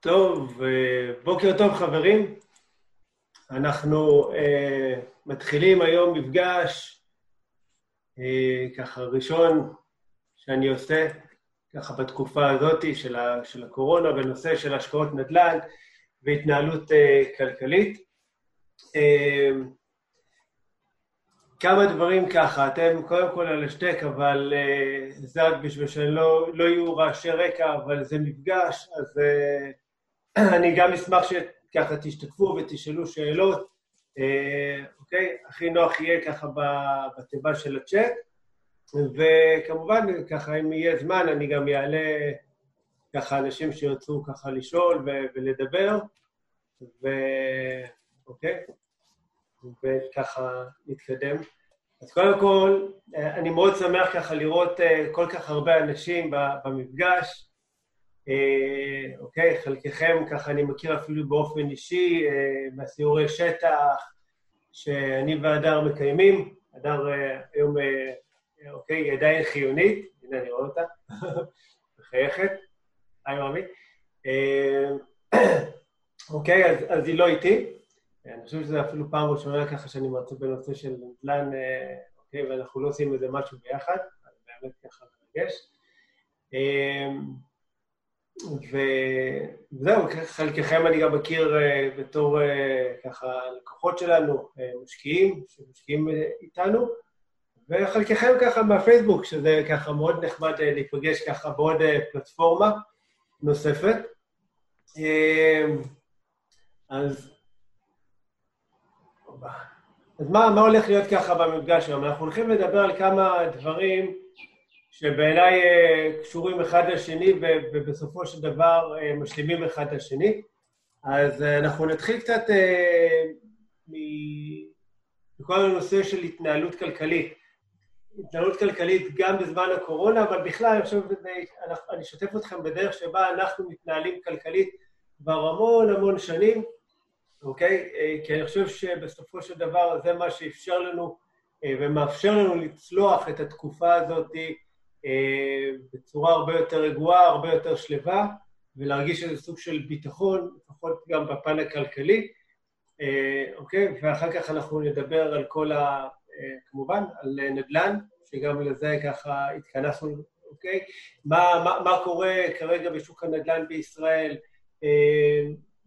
טוב, אה, בוקר טוב חברים. אנחנו uh, מתחילים היום מפגש uh, ככה ראשון שאני עושה ככה בתקופה הזאת של, ה, של הקורונה בנושא של השקעות נדל"ן והתנהלות uh, כלכלית. Uh, כמה דברים ככה, אתם קודם כל על השטק, אבל uh, זה רק בשביל שלא לא יהיו רעשי רקע, אבל זה מפגש, אז uh, אני גם אשמח שככה תשתתפו ותשאלו שאלות, uh, אוקיי? הכי נוח יהיה ככה בתיבה של הצ'אט, וכמובן, ככה אם יהיה זמן, אני גם אעלה ככה אנשים שירצו ככה לשאול ו- ולדבר, ואוקיי? וככה נתקדם. אז קודם כל, אני מאוד שמח ככה לראות אה, כל כך הרבה אנשים במפגש. אה, אוקיי, חלקכם ככה אני מכיר אפילו באופן אישי, אה, מהסיורי שטח שאני והדר מקיימים. הדר היום, אוקיי, עדיין חיונית, הנה אני רואה אותה, מחייכת. היי רמי. אוקיי, אז, אז היא לא איתי. אני חושב שזו אפילו פעם ראשונה ככה שאני מרצה בנושא של נדל"ן, אה, אוקיי, ואנחנו לא עושים איזה משהו ביחד, אז באמת ככה מרגש. וזהו, חלקכם אני גם מכיר אה, בתור אה, ככה לקוחות שלנו, משקיעים, שמשקיעים איתנו, וחלקכם ככה מהפייסבוק, שזה ככה מאוד נחמד להיפגש ככה בעוד פלטפורמה נוספת. אז אז מה, מה הולך להיות ככה במפגש היום? אנחנו הולכים לדבר על כמה דברים שבעיניי אה, קשורים אחד לשני ובסופו של דבר אה, משלימים אחד לשני. אז אה, אנחנו נתחיל קצת מכל הנושא של התנהלות כלכלית. התנהלות כלכלית גם בזמן הקורונה, אבל בכלל אני חושב, אני אשתף אתכם בדרך שבה אנחנו מתנהלים כלכלית כבר המון המון שנים. אוקיי? כי אני חושב שבסופו של דבר זה מה שאפשר לנו ומאפשר לנו לצלוח את התקופה הזאת בצורה הרבה יותר רגועה, הרבה יותר שלווה, ולהרגיש איזה סוג של ביטחון, לפחות גם בפן הכלכלי, אוקיי? ואחר כך אנחנו נדבר על כל ה... כמובן, על נדל"ן, שגם לזה ככה התכנסנו, אוקיי? מה, מה, מה קורה כרגע בשוק הנדל"ן בישראל,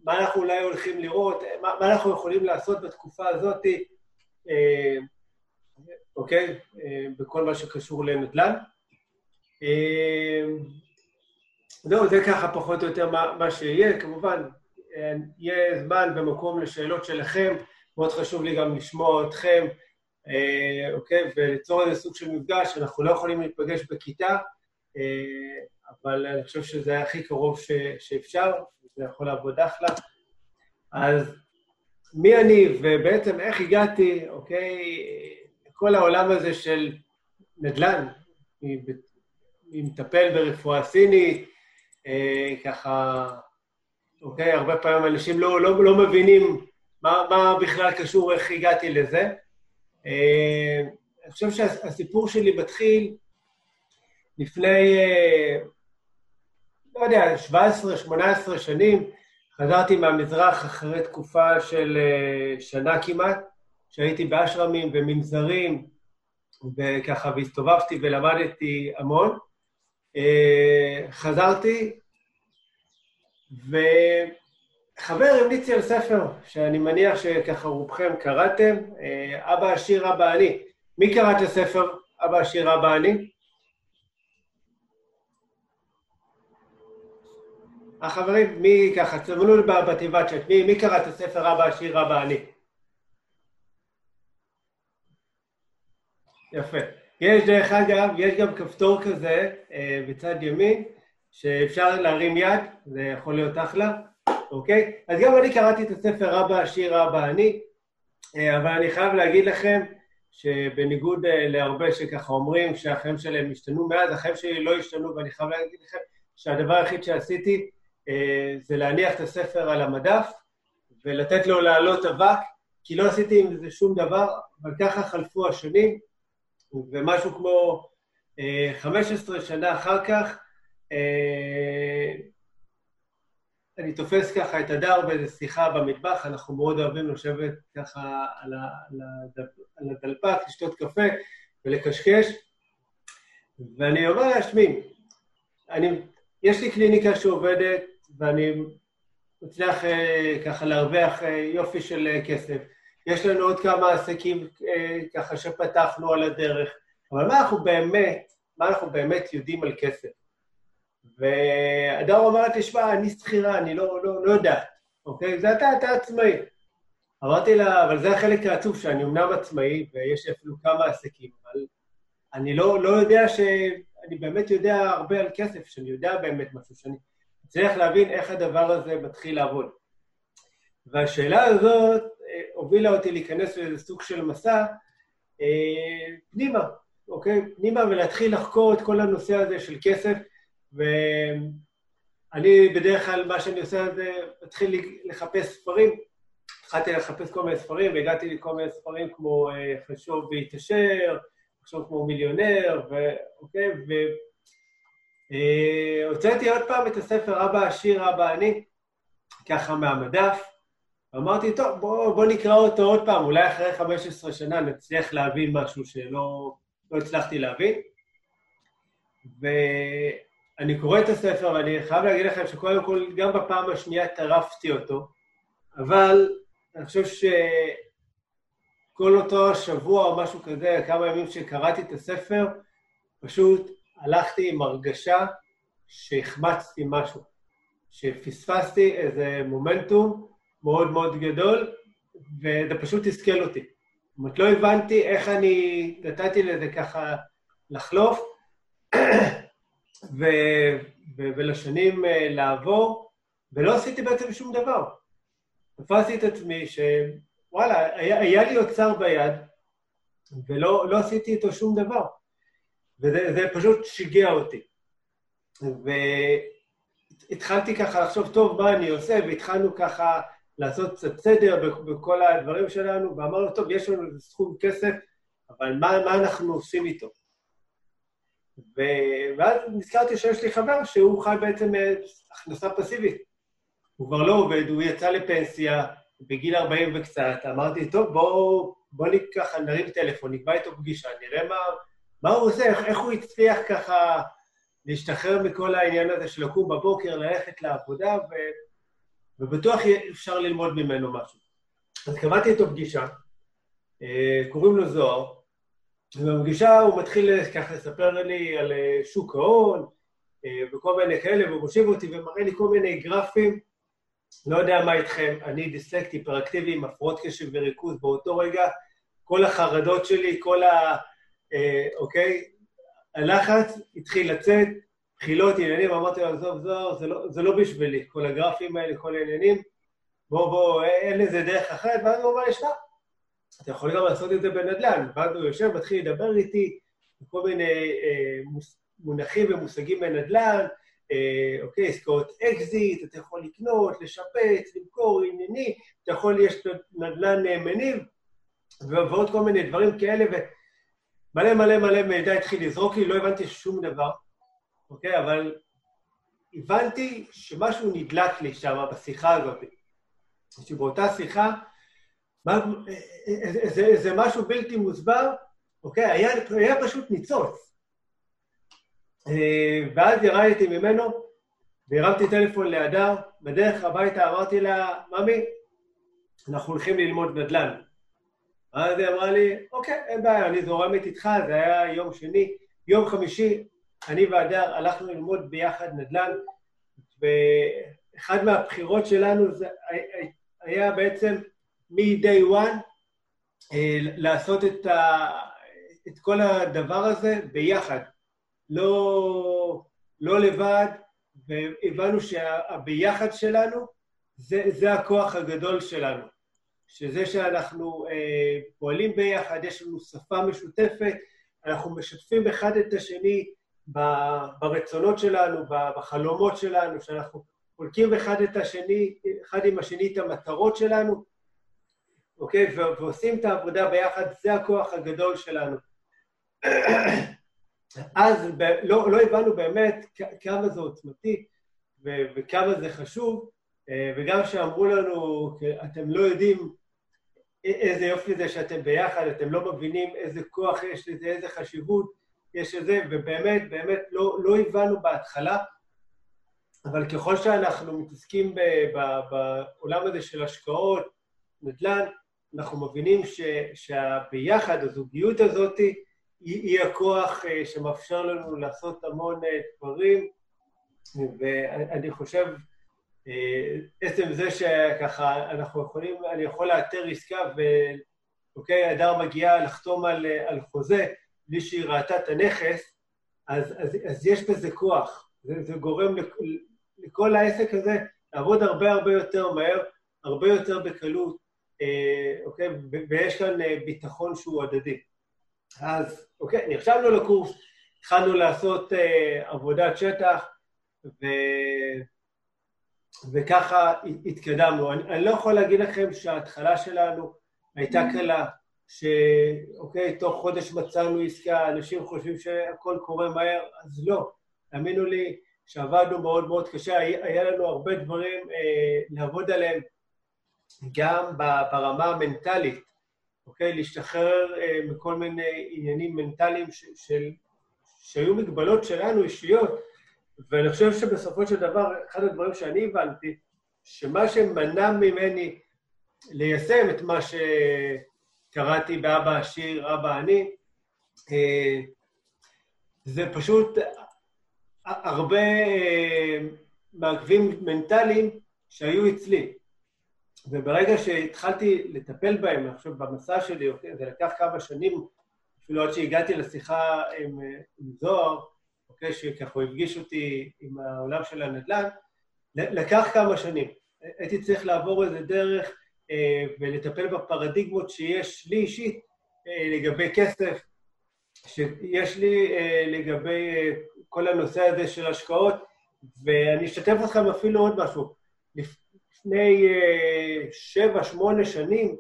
מה אנחנו אולי הולכים לראות, מה, מה אנחנו יכולים לעשות בתקופה הזאת, אה, אוקיי? אה, בכל מה שקשור לנדל"ן. אה, זהו, זה ככה פחות או יותר מה, מה שיהיה. כמובן, אה, יהיה זמן ומקום לשאלות שלכם, מאוד חשוב לי גם לשמוע אתכם, אה, אוקיי? וליצור איזה סוג של מפגש, אנחנו לא יכולים להיפגש בכיתה, אה, אבל אני חושב שזה הכי קרוב ש, שאפשר, זה יכול לעבוד אחלה. אז מי אני, ובעצם איך הגעתי, אוקיי, כל העולם הזה של נדל"ן, מטפל ברפואה סינית, אה, ככה, אוקיי, הרבה פעמים אנשים לא, לא, לא מבינים מה, מה בכלל קשור, איך הגעתי לזה. אה, אני חושב שהסיפור שלי מתחיל לפני, אה, לא יודע, 17-18 שנים, חזרתי מהמזרח אחרי תקופה של אה, שנה כמעט, שהייתי באשרמים ומנזרים, וככה, והסתובבתי ולמדתי המון. אה, חזרתי, וחבר המליץ לי על ספר, שאני מניח שככה רובכם קראתם, אבא עשיר, אבא אני. מי קרא את הספר אבא עשיר, אבא אני? החברים, מי ככה, תסמנו לי בתיבת צ'אט, מי, מי קרא את הספר אבא עשיר אבא אני? יפה. יש דרך אגב, יש גם כפתור כזה אה, בצד ימין, שאפשר להרים יד, זה יכול להיות אחלה, אוקיי? אז גם אני קראתי את הספר אבא עשיר אבא אני, אה, אבל אני חייב להגיד לכם שבניגוד אה, להרבה שככה אומרים שהחיים שלהם השתנו מאז, החיים שלי לא השתנו, ואני חייב להגיד לכם שהדבר היחיד שעשיתי אה, זה להניח את הספר על המדף ולתת לו לעלות אבק, כי לא עשיתי עם זה שום דבר, אבל ככה חלפו השנים, ומשהו כמו 15 אה, שנה אחר כך, אה, אני תופס ככה את הדר באיזו שיחה במטבח, אנחנו מאוד אוהבים לשבת ככה על, ה, על, הדל, על הדלפק, לשתות קפה ולקשקש, ואני אומר לה, יש לי קליניקה שעובדת, ואני מצליח אה, ככה להרוויח יופי של כסף. יש לנו עוד כמה עסקים ככה שפתחנו על הדרך, אבל מה אנחנו באמת, מה אנחנו באמת יודעים על כסף? והדר אומרת, תשמע, אני שכירה, אני לא, לא, לא יודעת, אוקיי? זה אתה, אתה עצמאי. אמרתי לה, אבל זה החלק העצוב, שאני אמנם עצמאי, ויש לי אפילו כמה עסקים, אבל אני לא, לא יודע ש... אני באמת יודע הרבה על כסף, שאני יודע באמת משהו, שאני צריך להבין איך הדבר הזה מתחיל לעבוד. והשאלה הזאת אה, הובילה אותי להיכנס לאיזה סוג של מסע אה, פנימה, אוקיי? פנימה ולהתחיל לחקור את כל הנושא הזה של כסף, ואני בדרך כלל, מה שאני עושה זה, מתחיל לחפש ספרים. התחלתי לחפש כל מיני ספרים, והגעתי לכל מיני ספרים כמו אה, חשוב והתעשר, חשוב כמו מיליונר, ואוקיי, והוצאתי עוד פעם את הספר אבא עשיר, אבא אני, ככה מהמדף, ואמרתי, טוב, בוא, בוא נקרא אותו עוד פעם, אולי אחרי 15 שנה נצליח להבין משהו שלא לא הצלחתי להבין. ואני קורא את הספר, ואני חייב להגיד לכם שקודם כל, גם בפעם השנייה טרפתי אותו, אבל אני חושב שכל אותו השבוע או משהו כזה, כמה ימים שקראתי את הספר, פשוט הלכתי עם הרגשה שהחמצתי משהו, שפספסתי איזה מומנטום מאוד מאוד גדול, וזה פשוט תסכל אותי. זאת אומרת, לא הבנתי איך אני נתתי לזה ככה לחלוף, ו, ו, ולשנים אה, לעבור, ולא עשיתי בעצם שום דבר. תפסתי את עצמי שוואלה, היה, היה לי אוצר ביד, ולא לא עשיתי איתו שום דבר. וזה פשוט שיגע אותי. והתחלתי ככה לחשוב, טוב, מה אני עושה, והתחלנו ככה לעשות קצת סדר בכל הדברים שלנו, ואמרנו, טוב, יש לנו סכום כסף, אבל מה, מה אנחנו עושים איתו? ו... ואז נזכרתי שיש לי חבר שהוא חי בעצם הכנסה פסיבית. הוא כבר לא עובד, הוא יצא לפנסיה בגיל 40 וקצת, אמרתי, טוב, בואו בוא ניקח, נרים טלפון, נקבע איתו פגישה, נראה מה, מה הוא עושה, איך, איך הוא הצליח ככה להשתחרר מכל העניין הזה של לקום בבוקר, ללכת לעבודה, ו... ובטוח אפשר ללמוד ממנו משהו. אז קבעתי איתו פגישה, אה, קוראים לו זוהר, ובפגישה הוא מתחיל ככה לספר לי על אה, שוק ההון אה, וכל מיני כאלה, והוא מושיב אותי ומראה לי כל מיני גרפים. לא יודע מה איתכם, אני דיסלקט היפראקטיבי עם הפרעות קשב וריכוז באותו רגע, כל החרדות שלי, כל ה... אוקיי? הלחץ התחיל לצאת, בחילות, עניינים, אמרתי לו, עזוב, זוהר, זה, לא, זה לא בשבילי, כל הגרפים האלה, כל העניינים, בוא, בוא, אין לזה דרך אחרת, ואז הוא אומר לי, שמע, אתה יכול גם לעשות את זה בנדל"ן. ואז הוא יושב, מתחיל לדבר איתי, כל מיני אה, מונחים ומושגים בנדל"ן, אה, אוקיי, עסקאות אקזיט, אתה יכול לקנות, לשפץ, למכור, ענייני, אתה יכול, יש נדל"ן אה, מניב, ועוד כל מיני דברים כאלה, ומלא מלא מלא מידע התחיל לזרוק לי, לא הבנתי שום דבר. אוקיי? אבל הבנתי שמשהו נדלק לי שם בשיחה הזאת. שבאותה שיחה, מה, זה, זה משהו בלתי מוסבר, אוקיי? היה, היה פשוט ניצוץ. אה, ואז ירדתי ממנו, והרמתי טלפון להדר, בדרך הביתה אמרתי לה, ממי, אנחנו הולכים ללמוד נדל"ן. אז היא אמרה לי, אוקיי, אין בעיה, אני זורמת איתך, זה היה יום שני. יום חמישי אני והדר הלכנו ללמוד ביחד נדל"ן, ואחד מהבחירות שלנו זה היה בעצם מ-day one אה, לעשות את, ה, את כל הדבר הזה ביחד, לא, לא לבד, והבנו שהביחד שלנו זה, זה הכוח הגדול שלנו, שזה שאנחנו אה, פועלים ביחד, יש לנו שפה משותפת, אנחנו משתפים אחד את השני ברצונות שלנו, בחלומות שלנו, שאנחנו חולקים אחד את השני, אחד עם השני את המטרות שלנו, אוקיי? ועושים את העבודה ביחד, זה הכוח הגדול שלנו. אז לא, לא הבנו באמת כמה זה עוצמתי וכמה זה חשוב, וגם שאמרו לנו, אתם לא יודעים איזה יופי זה שאתם ביחד, אתם לא מבינים איזה כוח יש לזה, איזה חשיבות יש לזה, ובאמת, באמת לא, לא הבנו בהתחלה, אבל ככל שאנחנו מתעסקים ב, ב, בעולם הזה של השקעות, נדל"ן, אנחנו מבינים ש, שהביחד, הזוגיות הזאת, היא, היא הכוח אה, שמאפשר לנו לעשות המון אה, דברים, ואני חושב אה, עצם זה שככה אנחנו יכולים, אני יכול לאתר עסקה ואוקיי, הדר מגיעה לחתום על, על חוזה בלי שהיא ראתה את הנכס, אז, אז, אז יש בזה כוח. זה, זה גורם לכ, לכל העסק הזה לעבוד הרבה הרבה יותר מהר, הרבה יותר בקלות, אה, אוקיי? ויש כאן אה, ביטחון שהוא הדדי. אז אוקיי, נרשמנו לקורס, התחלנו לעשות אה, עבודת שטח, ו... וככה התקדמנו. אני, אני לא יכול להגיד לכם שההתחלה שלנו הייתה mm-hmm. קלה, שאוקיי, תוך חודש מצאנו עסקה, אנשים חושבים שהכל קורה מהר, אז לא. תאמינו לי שעבדנו מאוד מאוד קשה, היה לנו הרבה דברים אה, לעבוד עליהם, גם ברמה המנטלית, אוקיי? להשתחרר אה, מכל מיני עניינים מנטליים ש, של, שהיו מגבלות שלנו אישיות, ואני חושב שבסופו של דבר, אחד הדברים שאני הבנתי, שמה שמנע ממני ליישם את מה שקראתי באבא עשיר, אבא אני, אה, זה פשוט הרבה אה, מעכבים מנטליים שהיו אצלי. וברגע שהתחלתי לטפל בהם, אני חושב, במסע שלי, אוקיי, זה לקח כמה שנים, אפילו עד שהגעתי לשיחה עם, אה, עם זוהר, אוקיי, שככה הוא הפגיש אותי עם העולם של הנדל"ן, לקח כמה שנים. הייתי צריך לעבור איזה דרך אה, ולטפל בפרדיגמות שיש לי אישית אה, לגבי כסף, שיש לי אה, לגבי אה, כל הנושא הזה של השקעות, ואני אשתף אתכם אפילו עוד משהו. לפני אה, שבע, שמונה שנים,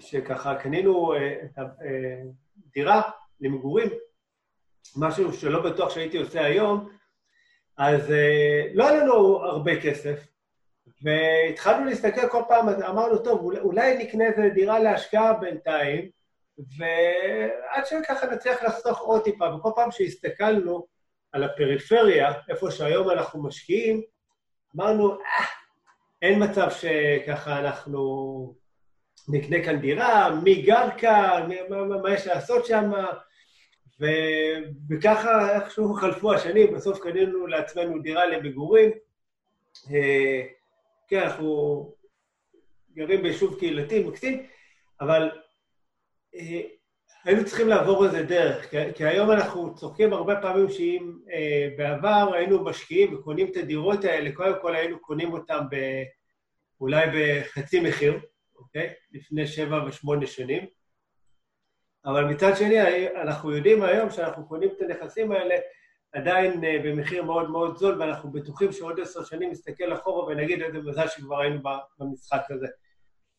שככה קנינו אה, את הדירה אה, למגורים, משהו שלא בטוח שהייתי עושה היום, אז אה, לא היה לנו הרבה כסף, והתחלנו להסתכל כל פעם, אמרנו, טוב, אולי, נקנה איזה דירה להשקעה בינתיים, ועד שככה נצליח לחסוך עוד טיפה, וכל פעם שהסתכלנו על הפריפריה, איפה שהיום אנחנו משקיעים, אמרנו, אה, אין מצב שככה אנחנו נקנה כאן דירה, מי גר כאן, מה, מה, מה יש לעשות שם, ו... וככה איכשהו חלפו השנים, בסוף קנינו לעצמנו דירה למגורים. כן, אנחנו גרים ביישוב קהילתי מקסים, אבל אה, היינו צריכים לעבור איזה דרך, כי, כי היום אנחנו צוחקים הרבה פעמים שאם אה, בעבר היינו משקיעים וקונים את הדירות האלה, קודם כל היינו קונים אותן ב, אולי בחצי מחיר, אוקיי? לפני שבע ושמונה שנים. אבל מצד שני, אנחנו יודעים היום שאנחנו קונים את הנכסים האלה עדיין אה, במחיר מאוד מאוד זול, ואנחנו בטוחים שעוד עשר שנים נסתכל אחורה ונגיד איזה מזל שכבר היינו במשחק הזה,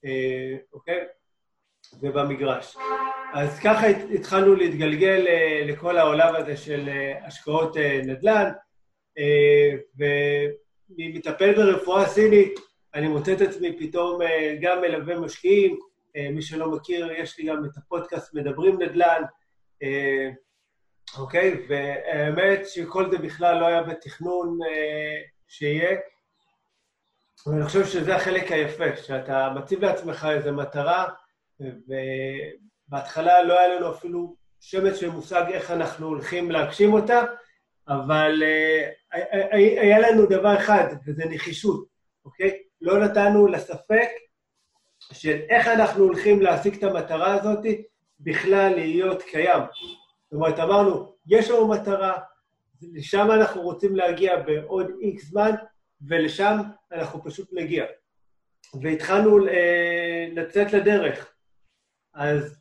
אה, אוקיי? ובמגרש. אז ככה התחלנו להתגלגל אה, לכל העולם הזה של השקעות נדל"ן, ומטפל ברפואה סינית, אני מוצא את עצמי פתאום גם מלווה משקיעים, מי שלא מכיר, יש לי גם את הפודקאסט מדברים נדל"ן, אוקיי? והאמת שכל זה בכלל לא היה בתכנון אה, שיהיה. ואני חושב שזה החלק היפה, שאתה מציב לעצמך איזו מטרה, ובהתחלה לא היה לנו אפילו שמץ של מושג איך אנחנו הולכים להגשים אותה, אבל היה לנו דבר אחד, וזה נחישות, אוקיי? לא נתנו לספק של איך אנחנו הולכים להשיג את המטרה הזאת בכלל להיות קיים. זאת אומרת, אמרנו, יש לנו מטרה, לשם אנחנו רוצים להגיע בעוד איקס זמן, ולשם אנחנו פשוט נגיע. והתחלנו אה, לצאת לדרך. אז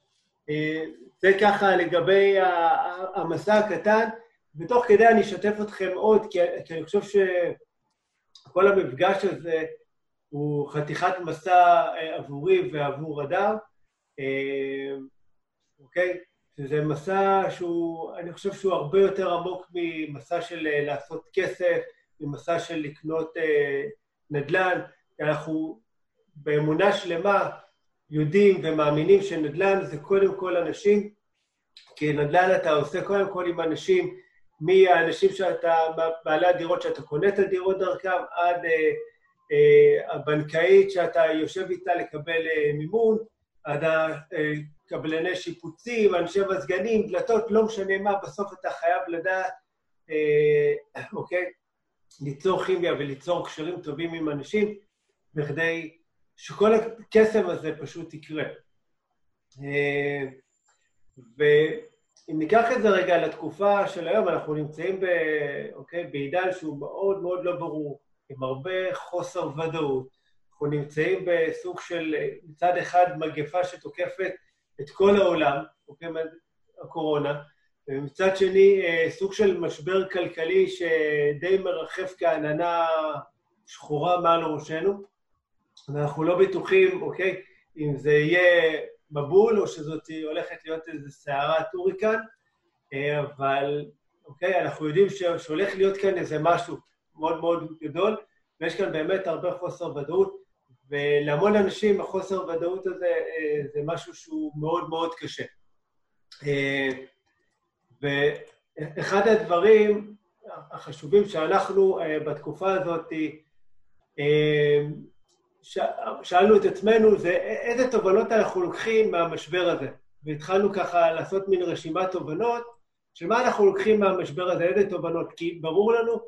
אה, זה ככה לגבי המסע הקטן, ותוך כדי אני אשתף אתכם עוד, כי, כי אני חושב שכל המפגש הזה, הוא חתיכת מסע אה, עבורי ועבור הדר, אה, אוקיי? שזה מסע שהוא, אני חושב שהוא הרבה יותר עמוק ממסע של אה, לעשות כסף, ממסע של לקנות נדל"ן, אנחנו באמונה שלמה יודעים ומאמינים שנדל"ן זה קודם כל אנשים, כי נדל"ן אתה עושה קודם כל עם אנשים, מהאנשים שאתה, בעלי הדירות שאתה קונה את הדירות דרכם, עד אה, אה, הבנקאית שאתה יושב איתה לקבל אה, מימון, עד הקבלני שיפוצים, אנשי מזגנים, דלתות, לא משנה מה, בסוף אתה חייב לדעת, אה, אוקיי, ליצור כימיה וליצור קשרים טובים עם אנשים, בכדי שכל הקסם הזה פשוט יקרה. אה, ואם ניקח את זה רגע לתקופה של היום, אנחנו נמצאים ב, אוקיי, בעידן שהוא מאוד מאוד לא ברור, עם הרבה חוסר ודאות. אנחנו נמצאים בסוג של, מצד אחד, מגפה שתוקפת את כל העולם, אוקיי, הקורונה, ומצד שני, אה, סוג של משבר כלכלי שדי מרחף כעננה שחורה מעל ראשנו. ואנחנו לא בטוחים, אוקיי, אם זה יהיה מבול או שזאת הולכת להיות איזו סערת הוריקן, אה, אבל אוקיי, אנחנו יודעים שהולך להיות כאן איזה משהו מאוד מאוד גדול, ויש כאן באמת הרבה חוסר ודאות, ולהמון אנשים החוסר ודאות הזה אה, זה משהו שהוא מאוד מאוד קשה. אה, ואחד הדברים החשובים שאנחנו בתקופה הזאת שאלנו את עצמנו זה איזה תובנות אנחנו לוקחים מהמשבר הזה. והתחלנו ככה לעשות מין רשימת תובנות של מה אנחנו לוקחים מהמשבר הזה, איזה תובנות. כי ברור לנו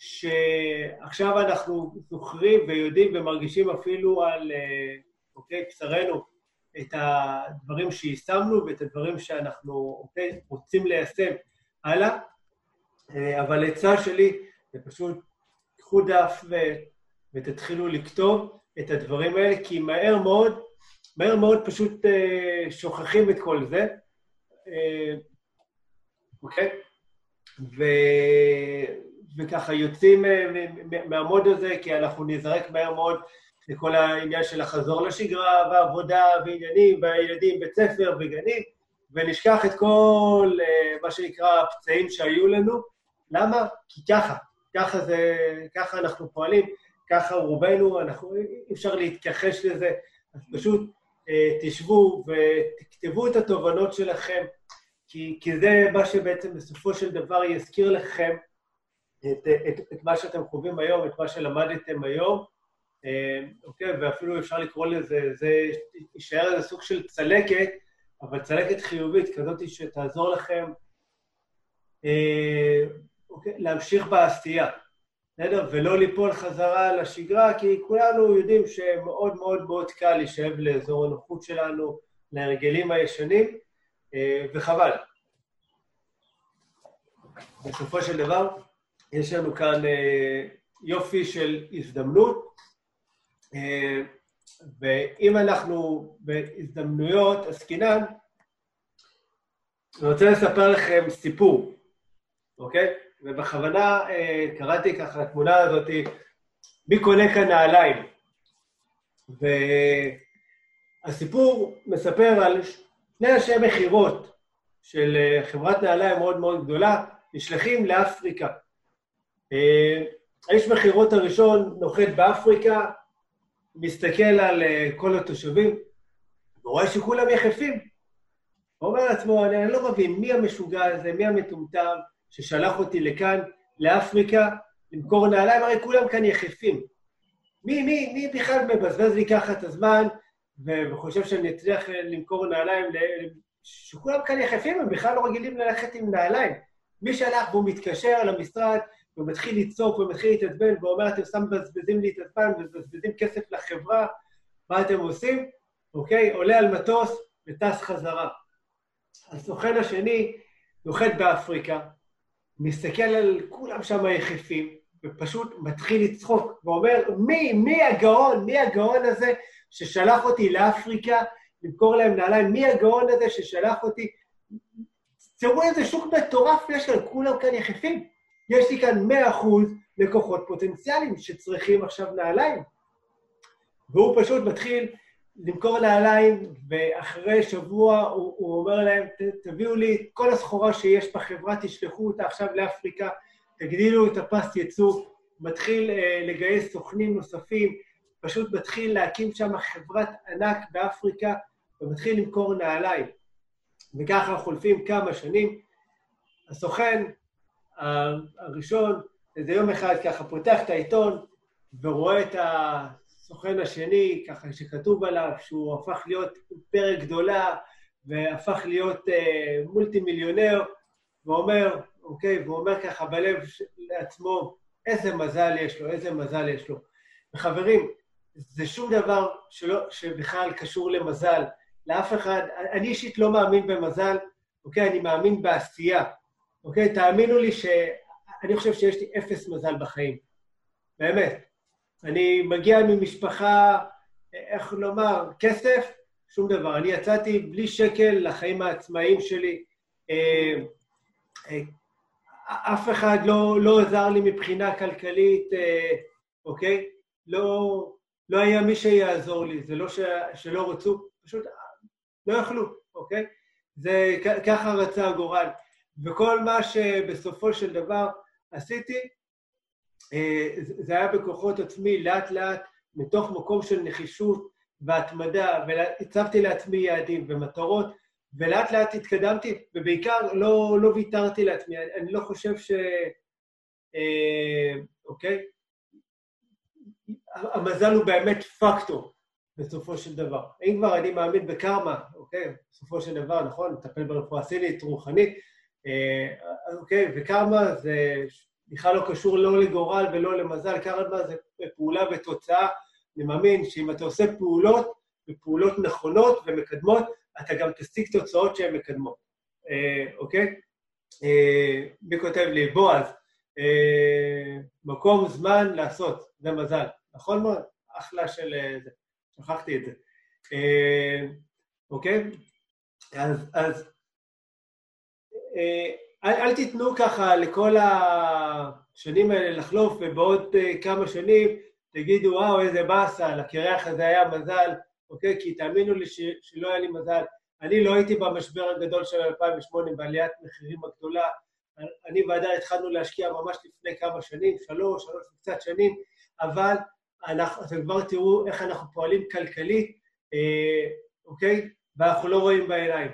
שעכשיו אנחנו זוכרים ויודעים ומרגישים אפילו על, אה, אוקיי, בשרנו, את הדברים שיישמנו ואת הדברים שאנחנו, אוקיי, רוצים ליישם הלאה. אה, אבל עצה שלי זה פשוט, קחו דף ו... ותתחילו לכתוב את הדברים האלה, כי מהר מאוד, מהר מאוד פשוט אה, שוכחים את כל זה, אה, אוקיי? ו... וככה יוצאים אה, מהמוד הזה, כי אנחנו נזרק מהר מאוד לכל העניין של החזור לשגרה, ועבודה, ועניינים, והילדים, בית ספר וגנים, ונשכח את כל אה, מה שנקרא הפצעים שהיו לנו. למה? כי ככה, ככה זה, ככה אנחנו פועלים. ככה רובנו, אנחנו, אי אפשר להתכחש לזה, אז פשוט אה, תשבו ותכתבו את התובנות שלכם, כי, כי זה מה שבעצם בסופו של דבר יזכיר לכם את, את, את מה שאתם חווים היום, את מה שלמדתם היום, אה, אוקיי, ואפילו אפשר לקרוא לזה, זה יישאר איזה סוג של צלקת, אבל צלקת חיובית כזאת שתעזור לכם אה, אוקיי, להמשיך בעשייה. בסדר? ולא ליפול חזרה לשגרה, כי כולנו יודעים שמאוד מאוד מאוד קל להישאב לאזור הנוחות שלנו, להרגלים הישנים, אה, וחבל. בסופו של דבר, יש לנו כאן אה, יופי של הזדמנות, אה, ואם אנחנו בהזדמנויות עסקינן, אני רוצה לספר לכם סיפור, אוקיי? ובכוונה אה, קראתי ככה התמונה הזאת, מי קונה כאן נעליים? והסיפור מספר על שני אנשי מכירות של חברת נעליים מאוד מאוד גדולה, נשלחים לאפריקה. אה, האיש מכירות הראשון נוחת באפריקה, מסתכל על כל התושבים, ורואה שכולם יחפים. הוא אומר לעצמו, אני לא מבין, מי המשוגע הזה, מי המטומטם, ששלח אותי לכאן, לאפריקה, למכור נעליים, הרי כולם כאן יחפים. מי, מי, מי בכלל מבזבז לי ככה את הזמן וחושב שאני אצליח למכור נעליים, שכולם כאן יחפים, הם בכלל לא רגילים ללכת עם נעליים. מי שהלך והוא מתקשר למשרד, והוא מתחיל לצעוק ומתחיל להתעצבן, ואומר, אתם סתם מבזבזים לי את הזמן, מבזבזים כסף לחברה, מה אתם עושים? אוקיי? עולה על מטוס וטס חזרה. הסוכן השני נוחת באפריקה, מסתכל על כולם שם יחפים, ופשוט מתחיל לצחוק, ואומר, מי, מי הגאון, מי הגאון הזה ששלח אותי לאפריקה למכור להם נעליים, מי הגאון הזה ששלח אותי... תראו איזה שוק מטורף יש כאן, כולם כאן יחפים. יש לי כאן 100% לקוחות פוטנציאליים שצריכים עכשיו נעליים. והוא פשוט מתחיל למכור נעליים, ואחרי שבוע הוא, הוא אומר להם, תביאו לי את כל הסחורה שיש בחברה, תשלחו אותה עכשיו לאפריקה, תגדילו את הפס ייצוא, מתחיל אה, לגייס סוכנים נוספים, פשוט מתחיל להקים שם חברת ענק באפריקה ומתחיל למכור נעליים. וככה חולפים כמה שנים. הסוכן הראשון, איזה יום אחד ככה פותח את העיתון ורואה את הסוכן השני, ככה שכתוב עליו שהוא הפך להיות אימפריה גדולה והפך להיות אה, מולטי מיליונר, ואומר, אוקיי, והוא אומר ככה בלב לעצמו, איזה מזל יש לו, איזה מזל יש לו. וחברים, זה שום דבר שלא, שבכלל קשור למזל. לאף אחד, אני אישית לא מאמין במזל, אוקיי? אני מאמין בעשייה, אוקיי? תאמינו לי שאני חושב שיש לי אפס מזל בחיים, באמת. אני מגיע ממשפחה, איך לומר, כסף, שום דבר. אני יצאתי בלי שקל לחיים העצמאיים שלי. אה, אה, אף אחד לא, לא עזר לי מבחינה כלכלית, אה, אוקיי? לא, לא היה מי שיעזור לי, זה לא ש, שלא רצו, פשוט לא יכלו, אוקיי? זה ככה רצה הגורל. וכל מה שבסופו של דבר עשיתי, אה, זה היה בכוחות עצמי, לאט לאט, מתוך מקום של נחישות והתמדה, והצבתי לעצמי יעדים ומטרות, ולאט לאט התקדמתי, ובעיקר לא, לא ויתרתי לעצמי. אני, אני לא חושב ש... אה, אוקיי? המזל הוא באמת פקטור בסופו של דבר. אם כבר אני מאמין בקרמה, אוקיי? בסופו של דבר, נכון? מטפל ברפואה סינית, רוחנית, אוקיי? וקרמה זה בכלל לא קשור לא לגורל ולא למזל, קרמה זה פעולה ותוצאה. אני מאמין שאם אתה עושה פעולות, ופעולות נכונות ומקדמות, אתה גם תשיג תוצאות שהן מקדמות, אה, אוקיי? אה, מי כותב לי? בועז, אה, מקום, זמן, לעשות, זה מזל. נכון מאוד? אחלה של. שכחתי את זה. אוקיי? אז, אז אל, אל תיתנו ככה לכל השנים האלה לחלוף, ובעוד כמה שנים תגידו, וואו, איזה באסה, לקרח הזה היה מזל. אוקיי? כי תאמינו לי ש, שלא היה לי מזל. אני לא הייתי במשבר הגדול של 2008, בעליית מחירים הגדולה. אני ועדיין התחלנו להשקיע ממש לפני כמה שנים, שלוש, שלוש וקצת שנים, אבל אנחנו, אתם כבר תראו איך אנחנו פועלים כלכלית, אה, אוקיי? ואנחנו לא רואים בעיניים.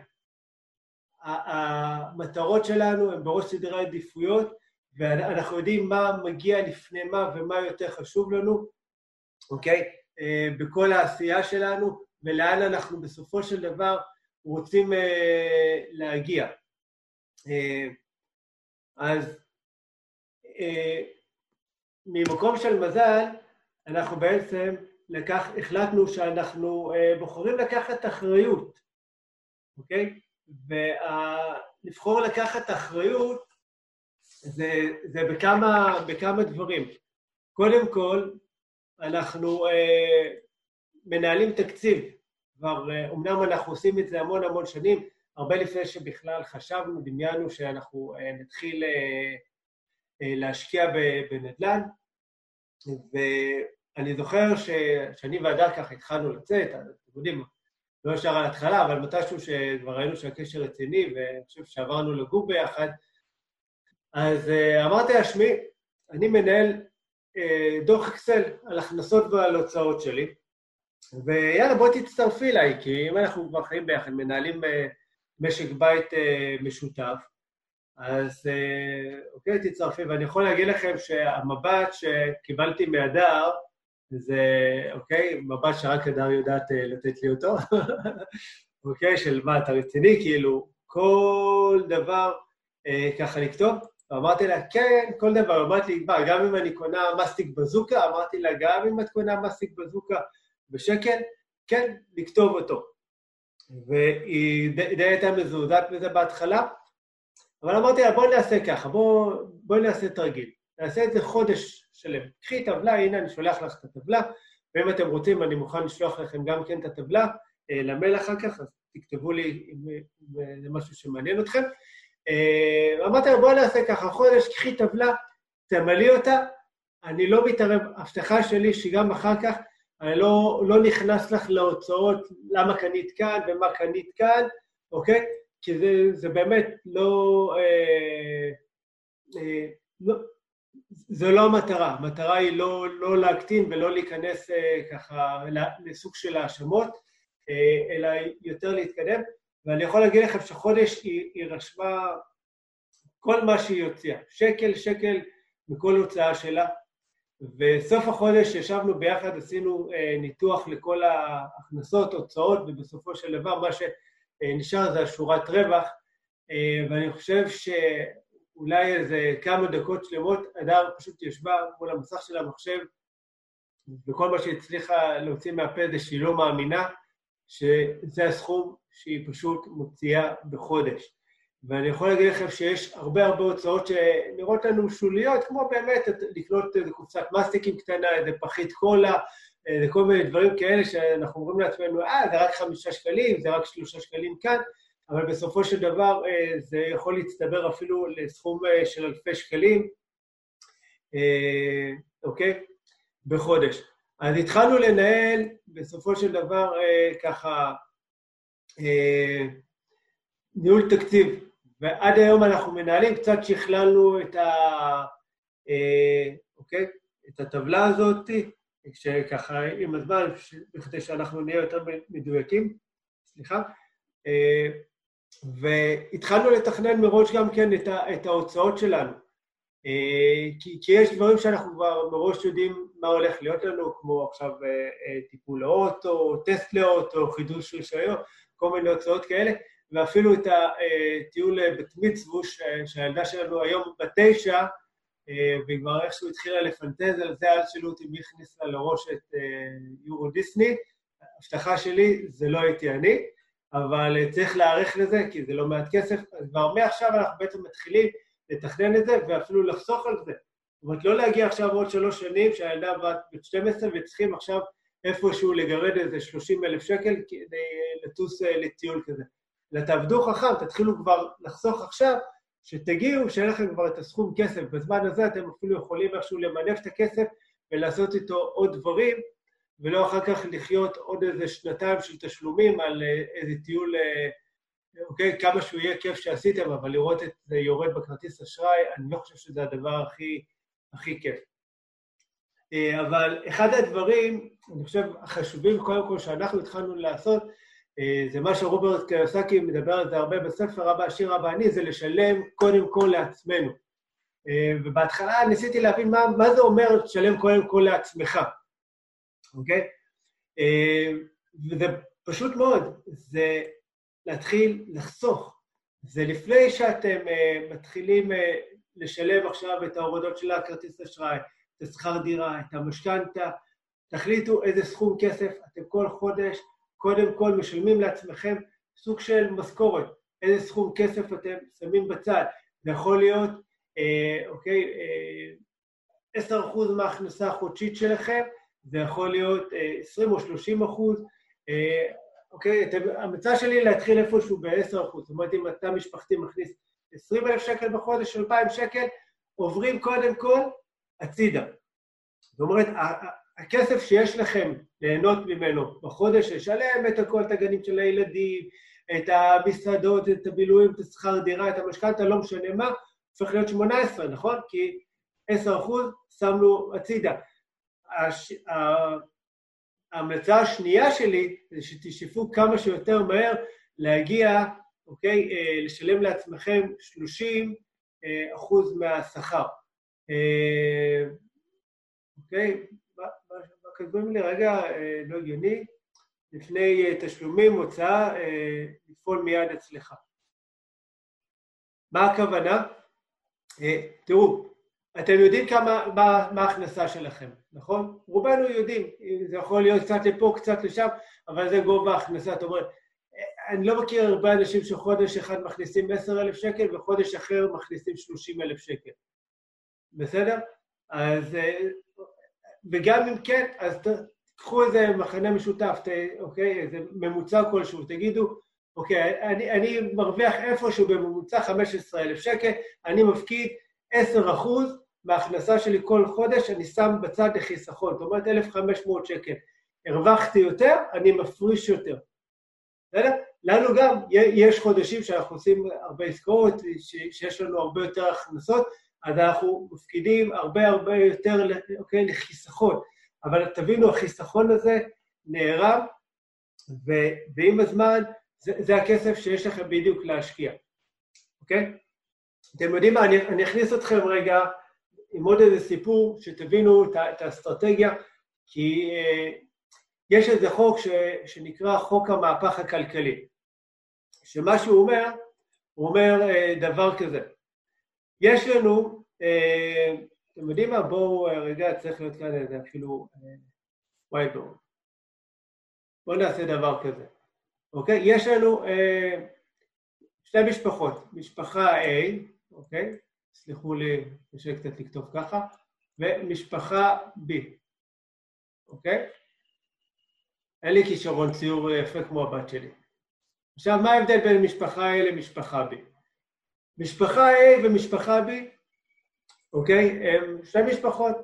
המטרות שלנו הן בראש סדרי עדיפויות, ואנחנו יודעים מה מגיע לפני מה ומה יותר חשוב לנו, אוקיי? אה, בכל העשייה שלנו, ולאן אנחנו בסופו של דבר רוצים אה, להגיע. אה, אז ממקום של מזל, אנחנו בעצם לקח, החלטנו שאנחנו בוחרים לקחת אחריות, אוקיי? ולבחור לקחת אחריות זה, זה בכמה, בכמה דברים. קודם כל, אנחנו אה, מנהלים תקציב, כבר, אה, אומנם אנחנו עושים את זה המון המון שנים, הרבה לפני שבכלל חשבנו, דמיינו שאנחנו אה, נתחיל אה, אה, להשקיע בנדל"ן, ואני זוכר שאני והדר ככה התחלנו לצאת, אתם יודעים, לא ישר על ההתחלה, אבל מתישהו שכבר ראינו שהקשר רציני, ואני חושב שעברנו לגור ביחד, אז אה, אמרתי לה, שמי, אני מנהל אה, דוח אקסל על הכנסות ועל הוצאות שלי, ויאללה, בואי תצטרפי אליי, כי אם אנחנו כבר חיים ביחד, מנהלים אה, משק בית משותף, אז אוקיי, תצטרפי, ואני יכול להגיד לכם שהמבט שקיבלתי מהדר, זה, אוקיי, מבט שרק הדר יודעת לתת לי אותו, אוקיי, של מה, אתה רציני? כאילו, כל דבר ככה לכתוב, ואמרתי לה, כן, כל דבר. אמרתי לי, מה, גם אם אני קונה מסטיק בזוקה? אמרתי לה, גם אם את קונה מסטיק בזוקה בשקל, כן, לכתוב אותו. והיא די הייתה מזועזעת מזה בהתחלה, אבל אמרתי לה, בואי נעשה ככה, בואי בוא נעשה תרגיל. נעשה את זה חודש שלם. קחי טבלה, הנה אני שולח לך את הטבלה, ואם אתם רוצים, אני מוכן לשלוח לכם גם כן את הטבלה, אה, למייל אחר כך, אז תכתבו לי אם זה משהו שמעניין אתכם. אה, אמרתי לו, בוא נעשה ככה, חודש, קחי טבלה, תמלאי אותה, אני לא מתערב, הבטחה שלי שגם אחר כך אני לא, לא נכנס לך להוצאות למה קנית כאן ומה קנית כאן, אוקיי? כי זה, זה באמת לא, אה, אה, לא, זו לא המטרה, המטרה היא לא, לא להקטין ולא להיכנס אה, ככה לסוג של האשמות, אה, אלא יותר להתקדם. ואני יכול להגיד לכם שחודש היא, היא רשמה כל מה שהיא הוציאה, שקל שקל מכל הוצאה שלה, וסוף החודש ישבנו ביחד, עשינו אה, ניתוח לכל ההכנסות, הוצאות, ובסופו של דבר מה שנשאר זה השורת רווח, אה, ואני חושב שאולי איזה כמה דקות שלמות, הדר פשוט ישבה מול המסך של המחשב, וכל מה שהיא הצליחה להוציא מהפה זה שהיא לא מאמינה שזה הסכום שהיא פשוט מוציאה בחודש. ואני יכול להגיד לכם שיש הרבה הרבה הוצאות שנראות לנו שוליות, כמו באמת לקנות איזה קופסת מסטיקים קטנה, איזה פחית קולה, איזה כל מיני דברים כאלה שאנחנו אומרים לעצמנו, אה, זה רק חמישה שקלים, זה רק שלושה שקלים כאן, אבל בסופו של דבר אה, זה יכול להצטבר אפילו לסכום אה, של אלפי שקלים, אה, אוקיי? בחודש. אז התחלנו לנהל בסופו של דבר ככה ניהול תקציב ועד היום אנחנו מנהלים, קצת שכללנו את, ה, אוקיי? את הטבלה הזאת, שככה עם הזמן, בכדי שאנחנו נהיה יותר מדויקים, סליחה, והתחלנו לתכנן מראש גם כן את, ה, את ההוצאות שלנו. אה, כי, כי יש דברים שאנחנו כבר מראש יודעים מה הולך להיות לנו, כמו עכשיו אה, אה, טיפול לאוטו, טסט לאוטו, חידוש רישיון, כל מיני הוצאות כאלה, ואפילו את הטיול בת מצווש, שהילדה שלנו היום בתשע, והיא כבר איכשהו התחילה לפנטז על זה, אז שאלו אותי מי הכניס לה לראש את יורו דיסני. הבטחה שלי, זה לא הייתי אני, אבל צריך להיערך לזה, כי זה לא מעט כסף. אז כבר מעכשיו אנחנו בעצם מתחילים לתכנן את זה, ואפילו לחסוך על זה. זאת אומרת, לא להגיע עכשיו עוד שלוש שנים, שהילדה בת 12 וצריכים עכשיו איפשהו לגרד איזה 30 אלף שקל כדי לטוס לטיול כזה. אלא תעבדו חכם, תתחילו כבר לחסוך עכשיו, שתגיעו, שאין לכם כבר את הסכום כסף. בזמן הזה אתם אפילו יכולים איכשהו למנף את הכסף ולעשות איתו עוד דברים, ולא אחר כך לחיות עוד איזה שנתיים של תשלומים על אה, איזה טיול, אה, אוקיי, כמה שהוא יהיה כיף שעשיתם, אבל לראות את זה יורד בכרטיס אשראי, אני לא חושב שזה הדבר הכי, הכי כיף. אה, אבל אחד הדברים, אני חושב, החשובים קודם כל שאנחנו התחלנו לעשות, זה מה שרוברט קיוסקי מדבר על זה הרבה בספר הבא, השיר הבא אני, זה לשלם קודם כל לעצמנו. ובהתחלה ניסיתי להבין מה, מה זה אומר לשלם קודם כל לעצמך, אוקיי? אה, וזה פשוט מאוד, זה להתחיל לחסוך. זה לפני שאתם מתחילים לשלם עכשיו את ההורדות של הכרטיס אשראי, את השכר דירה, את המשכנתה, תחליטו איזה סכום כסף אתם כל חודש קודם כל משלמים לעצמכם סוג של משכורת, איזה סכום כסף אתם שמים בצד. זה יכול להיות, אה, אוקיי, אה, 10% מההכנסה החודשית שלכם, זה יכול להיות אה, 20 או 30 אחוז, אה, אוקיי, המצע שלי להתחיל איפשהו ב-10 אחוז, זאת אומרת, אם אתה משפחתי מכניס 20 אלף שקל בחודש, 2,000 שקל, עוברים קודם כל הצידה. זאת אומרת, הכסף שיש לכם ליהנות ממנו בחודש, לשלם את הכל, את הגנים של הילדים, את המסעדות, את הבילויים, את השכר דירה, את המשכנתה, לא משנה מה, הופך להיות 18, נכון? כי 10 אחוז שמנו הצידה. הש... ההמלצה השנייה שלי זה שתשאפו כמה שיותר מהר להגיע, אוקיי, אה, לשלם לעצמכם 30 אה, אחוז מהשכר. אה, אוקיי? כותבים לי, רגע, לא הגיוני, לפני תשלומים, הוצאה, אה, לפעול מיד אצלך. מה הכוונה? תראו, אתם יודעים כמה, מה, ההכנסה שלכם, נכון? רובנו יודעים, זה יכול להיות קצת לפה, קצת לשם, אבל זה גובה ההכנסה. זאת אומרת, אני לא מכיר הרבה אנשים שחודש אחד מכניסים 10,000 שקל וחודש אחר מכניסים 30,000 שקל. בסדר? אז וגם אם כן, אז תקחו איזה מחנה משותף, ת, אוקיי? איזה ממוצע כלשהו, תגידו, אוקיי, אני, אני מרוויח איפשהו בממוצע 15,000 שקל, אני מפקיד 10 אחוז מההכנסה שלי כל חודש, אני שם בצד לחיסכון, זאת אומרת 1,500 שקל. הרווחתי יותר, אני מפריש יותר. בסדר? לנו גם יש חודשים שאנחנו עושים הרבה עסקאות, שיש לנו הרבה יותר הכנסות, אז אנחנו מפקידים הרבה הרבה יותר, אוקיי, לחיסכון. אבל תבינו, החיסכון הזה נערם, ועם הזמן זה, זה הכסף שיש לכם בדיוק להשקיע, אוקיי? אתם יודעים מה, אני, אני אכניס אתכם רגע עם עוד איזה סיפור, שתבינו את, את האסטרטגיה, כי אה, יש איזה חוק ש, שנקרא חוק המהפך הכלכלי, שמה שהוא אומר, הוא אומר אה, דבר כזה, יש לנו, אה, אתם יודעים מה, בואו רגע, צריך להיות כאן איזה אפילו whiteboard. בואו נעשה דבר כזה, אוקיי? יש לנו שתי משפחות, משפחה A, אוקיי? סליחו לי, קשה קצת לכתוב ככה, ומשפחה B, אוקיי? אין לי כישרון ציור יפה כמו הבת שלי. עכשיו, מה ההבדל בין משפחה A למשפחה B? משפחה A ומשפחה B, אוקיי? הם שתי משפחות,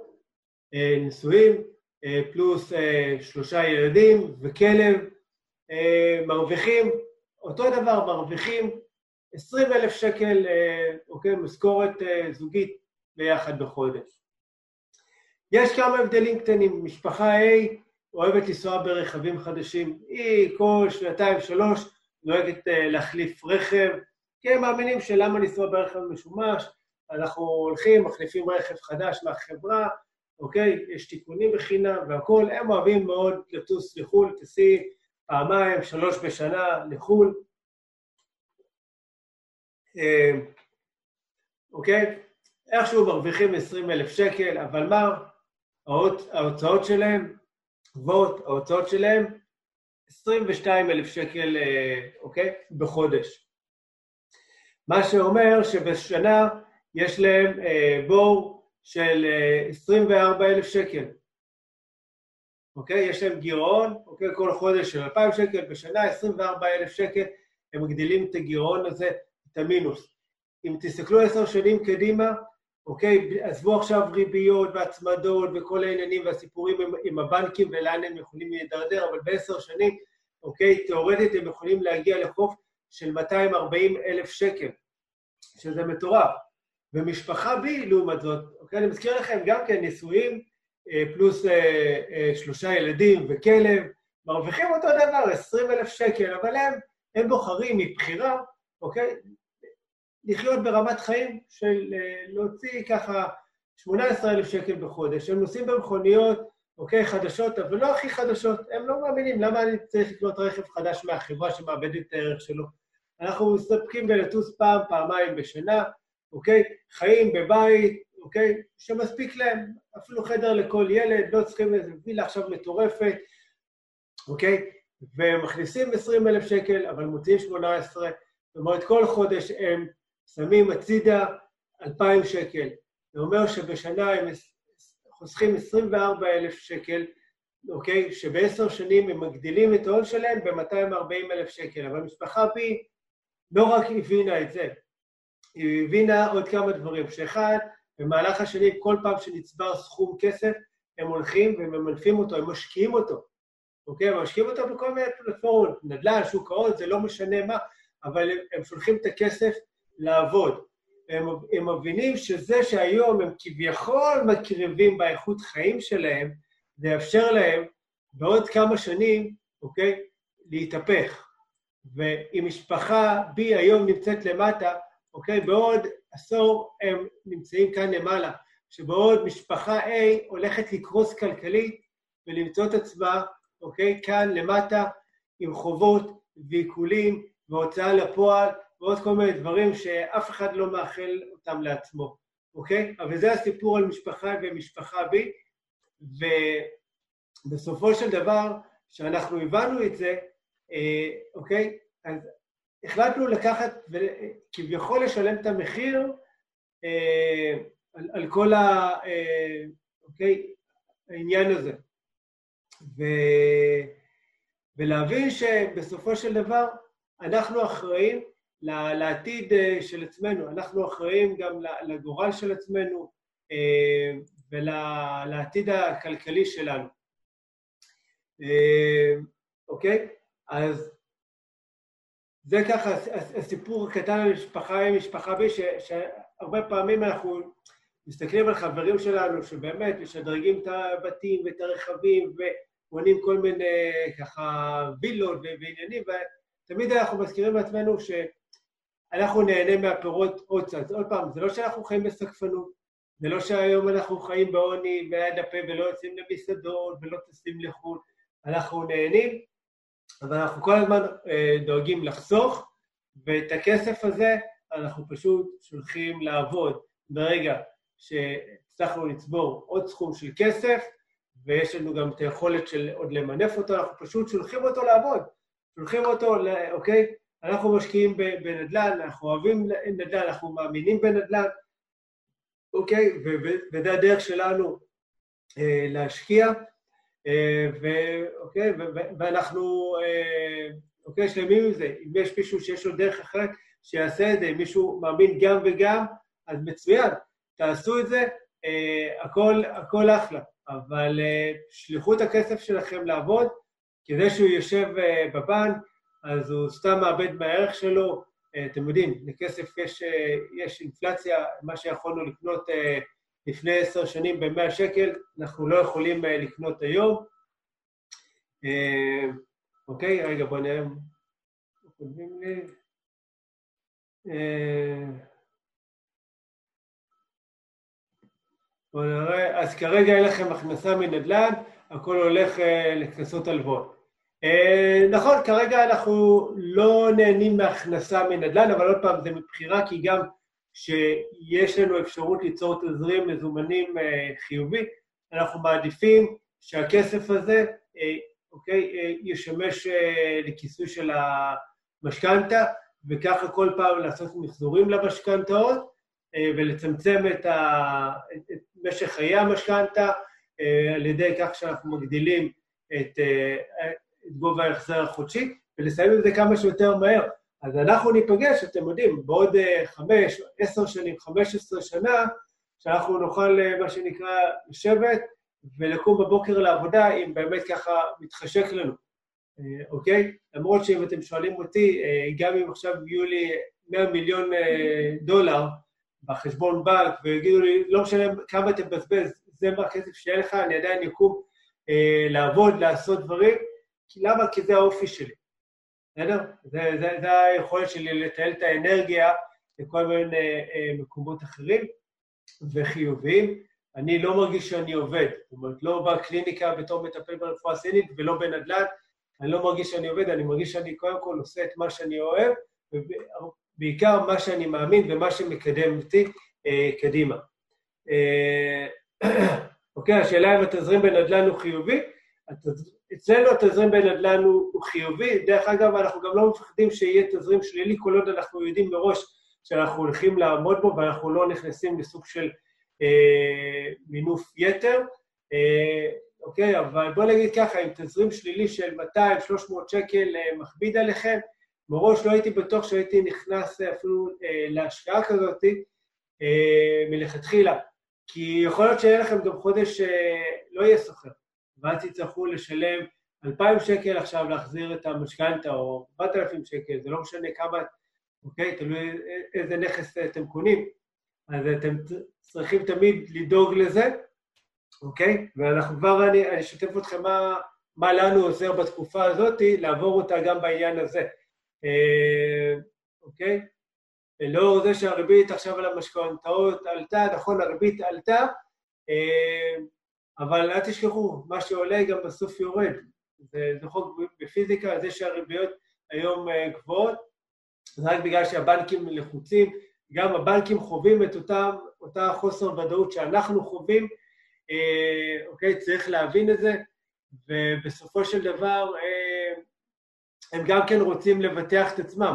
אה, נשואים, אה, פלוס אה, שלושה ילדים וכלב, מרוויחים, אותו דבר, מרוויחים 20 אלף שקל, אוקיי, משכורת זוגית ביחד בחודש. יש כמה הבדלים קטנים, משפחה A אוהבת לנסוע ברכבים חדשים, היא כל שנתיים שלוש נוהגת להחליף רכב, כי הם מאמינים שלמה לנסוע ברכב משומש, אנחנו הולכים, מחליפים רכב חדש מהחברה, אוקיי? יש תיקונים בחינם והכול, הם אוהבים מאוד לטוס לחו"ל, טסי פעמיים, שלוש בשנה לחו"ל. אה, אוקיי? איכשהו מרוויחים 20 אלף שקל, אבל מה? ההוצאות שלהם גבוהות, ההוצאות שלהם 22 אלף שקל, אה, אוקיי? בחודש. מה שאומר שבשנה יש להם אה, בור של אה, 24,000 שקל. אוקיי? יש להם גירעון, אוקיי? כל חודש של 2,000 שקל, בשנה 24,000 שקל, הם מגדילים את הגירעון הזה, את המינוס. אם תסתכלו עשר שנים קדימה, אוקיי? עזבו עכשיו ריביות והצמדות וכל העניינים והסיפורים עם, עם הבנקים ולאן הם יכולים להידרדר, אבל בעשר שנים, אוקיי? תאורטית הם יכולים להגיע לחוף של 240 אלף שקל. שזה מטורף. ומשפחה בי, לעומת זאת, אוקיי? אני מזכיר לכם גם כן נישואים, אה, פלוס אה, אה, שלושה ילדים וכלב, מרוויחים אותו דבר, 20 אלף שקל, אבל הם, הם בוחרים מבחירה, אוקיי? לחיות ברמת חיים של להוציא ככה 18 אלף שקל בחודש. הם נוסעים במכוניות, אוקיי, חדשות, אבל לא הכי חדשות. הם לא מאמינים, למה אני צריך לקנות רכב חדש מהחברה שמאבדת את הערך שלו? אנחנו מסתפקים בלטוס פעם, פעמיים בשנה, אוקיי? חיים בבית, אוקיי? שמספיק להם, אפילו חדר לכל ילד, לא צריכים איזה וילה עכשיו מטורפת, אוקיי? ומכניסים 20 אלף שקל, אבל מוציאים 18, זאת אומרת, כל חודש הם שמים הצידה 2,000 שקל. זה אומר שבשנה הם חוסכים 24 אלף שקל, אוקיי? שבעשר שנים הם מגדילים את ההון שלהם ב-240 אלף שקל. אבל משפחה בי לא רק הבינה את זה, היא הבינה עוד כמה דברים, שאחד, במהלך השנים, כל פעם שנצבר סכום כסף, הם הולכים וממנפים אותו, הם משקיעים אותו, אוקיי? הם משקיעים אותו בכל מיני פלטפורמות, נדל"ן, שוק ההון, זה לא משנה מה, אבל הם שולחים את הכסף לעבוד. הם, הם מבינים שזה שהיום הם כביכול מקריבים באיכות חיים שלהם, זה יאפשר להם בעוד כמה שנים, אוקיי, להתהפך. ואם משפחה B היום נמצאת למטה, אוקיי? בעוד עשור הם נמצאים כאן למעלה, שבעוד משפחה A הולכת לקרוס כלכלית ולמצוא את עצמה, אוקיי? כאן למטה עם חובות ועיקולים והוצאה לפועל ועוד כל מיני דברים שאף אחד לא מאחל אותם לעצמו, אוקיי? אבל זה הסיפור על משפחה ומשפחה B, ובסופו של דבר, כשאנחנו הבנו את זה, אה, אוקיי? אז החלטנו לקחת וכביכול לשלם את המחיר אה, על, על כל ה, אה, אוקיי, העניין הזה. ו, ולהבין שבסופו של דבר אנחנו אחראים לעתיד אה, של עצמנו, אנחנו אחראים גם לגורל של עצמנו אה, ולעתיד הכלכלי שלנו. אה, אוקיי? אז זה ככה הסיפור הקטן על משפחה עם משפחה בי, הרבה פעמים אנחנו מסתכלים על חברים שלנו שבאמת משדרגים את הבתים ואת הרכבים ובונים כל מיני ככה וילות ועניינים, ותמיד אנחנו מזכירים לעצמנו שאנחנו נהנה מהפירות עוד קצת. עוד פעם, זה לא שאנחנו חיים בסקפנות, זה לא שהיום אנחנו חיים בעוני ביד הפה ולא יוצאים למסעדות ולא טסים לחו"ל, אנחנו נהנים, אבל אנחנו כל הזמן אה, דואגים לחסוך, ואת הכסף הזה אנחנו פשוט שולחים לעבוד. ברגע שהצלחנו לצבור עוד סכום של כסף, ויש לנו גם את היכולת של עוד למנף אותו, אנחנו פשוט שולחים אותו לעבוד. שולחים אותו, אוקיי? אנחנו משקיעים בנדל"ן, אנחנו אוהבים נדל"ן, אנחנו מאמינים בנדל"ן, אוקיי? וזה הדרך שלנו אה, להשקיע, אה, ואוקיי? ואנחנו, אה, אוקיי, שלמים עם זה. אם יש מישהו שיש לו דרך אחרת, שיעשה את זה, אם מישהו מאמין גם וגם, אז מצוין, תעשו את זה, אה, הכל, הכל אחלה. אבל אה, שלחו את הכסף שלכם לעבוד, זה שהוא יושב אה, בבנק, אז הוא סתם מאבד מהערך שלו, אה, אתם יודעים, לכסף יש, אה, יש אינפלציה, מה שיכולנו לקנות אה, לפני עשר שנים ב-100 שקל, אנחנו לא יכולים לקנות היום. אוקיי, רגע, בואו נראה. כותבים לי. בואו נראה. אז כרגע אין לכם הכנסה מנדל"ן, הכל הולך לכנסות הלוואות. אה, נכון, כרגע אנחנו לא נהנים מהכנסה מנדל"ן, אבל עוד פעם, זה מבחירה, כי גם שיש לנו אפשרות ליצור תזרים מזומנים אה, חיובי, אנחנו מעדיפים שהכסף הזה, אה, אוקיי, ישמש לכיסוי של המשכנתה, וככה כל פעם לעשות מחזורים למשכנתאות, ולצמצם את, ה... את משך חיי המשכנתה על ידי כך שאנחנו מגדילים את, את גובה ההחזר החודשי, ולסיים את זה כמה שיותר מהר. אז אנחנו ניפגש, אתם יודעים, בעוד אה, חמש, עשר שנים, חמש עשרה שנה, שאנחנו נוכל, אה, מה שנקרא, לשבת ולקום בבוקר לעבודה, אם באמת ככה מתחשק לנו, אה, אוקיי? למרות שאם אתם שואלים אותי, גם אם עכשיו יהיו לי 100 מיליון דולר בחשבון בנק, ויגידו לי, לא משנה כמה אתה מבזבז, זה מה הכסף שיהיה לך, אני עדיין אקום לעבוד, לעשות דברים, למה? כי זה האופי שלי, בסדר? זה, זה, זה היכולת שלי לתעל את האנרגיה לכל מיני אה, מקומות אחרים וחיוביים. אני לא מרגיש שאני עובד, זאת אומרת, לא בקליניקה בתור מטפל ברפואה סינית ולא בנדל"ן, אני לא מרגיש שאני עובד, אני מרגיש שאני קודם כל עושה את מה שאני אוהב, ובעיקר מה שאני מאמין ומה שמקדם אותי אה, קדימה. אה, אוקיי, השאלה אם התזרים בנדל"ן הוא חיובי, אצלנו התזרים בנדל"ן הוא חיובי, דרך אגב, אנחנו גם לא מפחדים שיהיה תזרים שלילי, כל עוד אנחנו יודעים מראש שאנחנו הולכים לעמוד בו ואנחנו לא נכנסים לסוג של אה, מינוף יתר, אה, אוקיי? אבל בואו נגיד ככה, עם תזרים שלילי של 200-300 שקל אה, מכביד עליכם, מראש לא הייתי בטוח שהייתי נכנס אפילו אה, להשקעה כזאת אה, מלכתחילה, כי יכול להיות שיהיה לכם גם חודש אה, לא יהיה סוחר. ואז תצטרכו לשלם 2,000 שקל עכשיו להחזיר את המשכנתה, או 4,000 שקל, זה לא משנה כמה, אוקיי? תלוי איזה נכס אתם קונים. אז אתם צריכים תמיד לדאוג לזה, אוקיי? ואנחנו כבר, אני, אשתף אתכם מה, מה לנו עוזר בתקופה הזאת, לעבור אותה גם בעניין הזה, אה, אוקיי? לאור זה שהריבית עכשיו על המשכנתאות עלתה, נכון, הריבית עלתה, אה, אבל אל תשכחו, מה שעולה גם בסוף יורד. זה, זה חוק בפיזיקה, זה שהריביות היום אה, גבוהות, זה רק בגלל שהבנקים לחוצים, גם הבנקים חווים את אותם, אותה חוסר ודאות שאנחנו חווים, אה, אוקיי? צריך להבין את זה, ובסופו של דבר אה, הם גם כן רוצים לבטח את עצמם.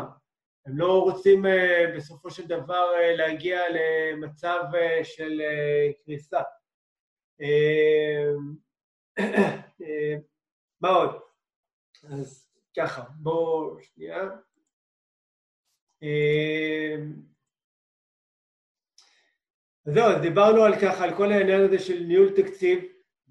הם לא רוצים אה, בסופו של דבר אה, להגיע למצב אה, של אה, קריסה. אמ, אמ, מה עוד? אז ככה, בואו שנייה. אמ, אז זהו, אז דיברנו על ככה, על כל העניין הזה של ניהול תקציב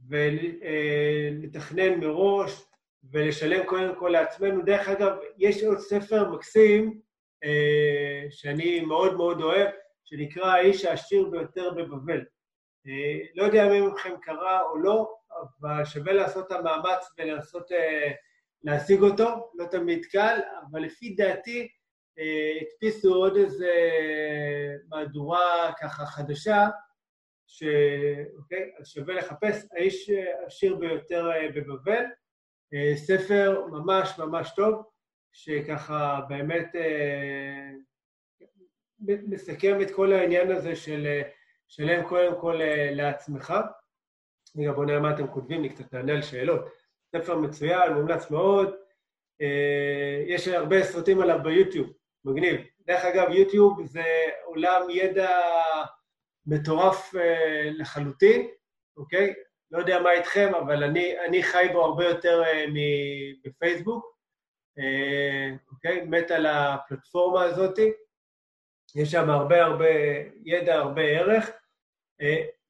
ולתכנן אה, מראש ולשלם קודם כל לעצמנו. דרך אגב, יש עוד ספר מקסים אה, שאני מאוד מאוד אוהב, שנקרא האיש העשיר ביותר בבבל. לא יודע מי מכם קרא או לא, אבל שווה לעשות את המאמץ ולנסות להשיג אותו, לא תמיד קל, אבל לפי דעתי הדפיסו עוד איזה מהדורה ככה חדשה, ש... אוקיי? אז שווה לחפש, האיש העשיר ביותר בבבל, ספר ממש ממש טוב, שככה באמת מסכם את כל העניין הזה של שלם קודם כל לעצמך. רגע, בואו נראה מה אתם כותבים לי, קצת נענה על שאלות. ספר מצוין, מומלץ מאוד. יש הרבה סרטים עליו ביוטיוב, מגניב. דרך אגב, יוטיוב זה עולם ידע מטורף לחלוטין, אוקיי? לא יודע מה איתכם, אבל אני, אני חי בו הרבה יותר מבפייסבוק, אוקיי? מת על הפלטפורמה הזאתי. יש שם הרבה הרבה ידע, הרבה ערך.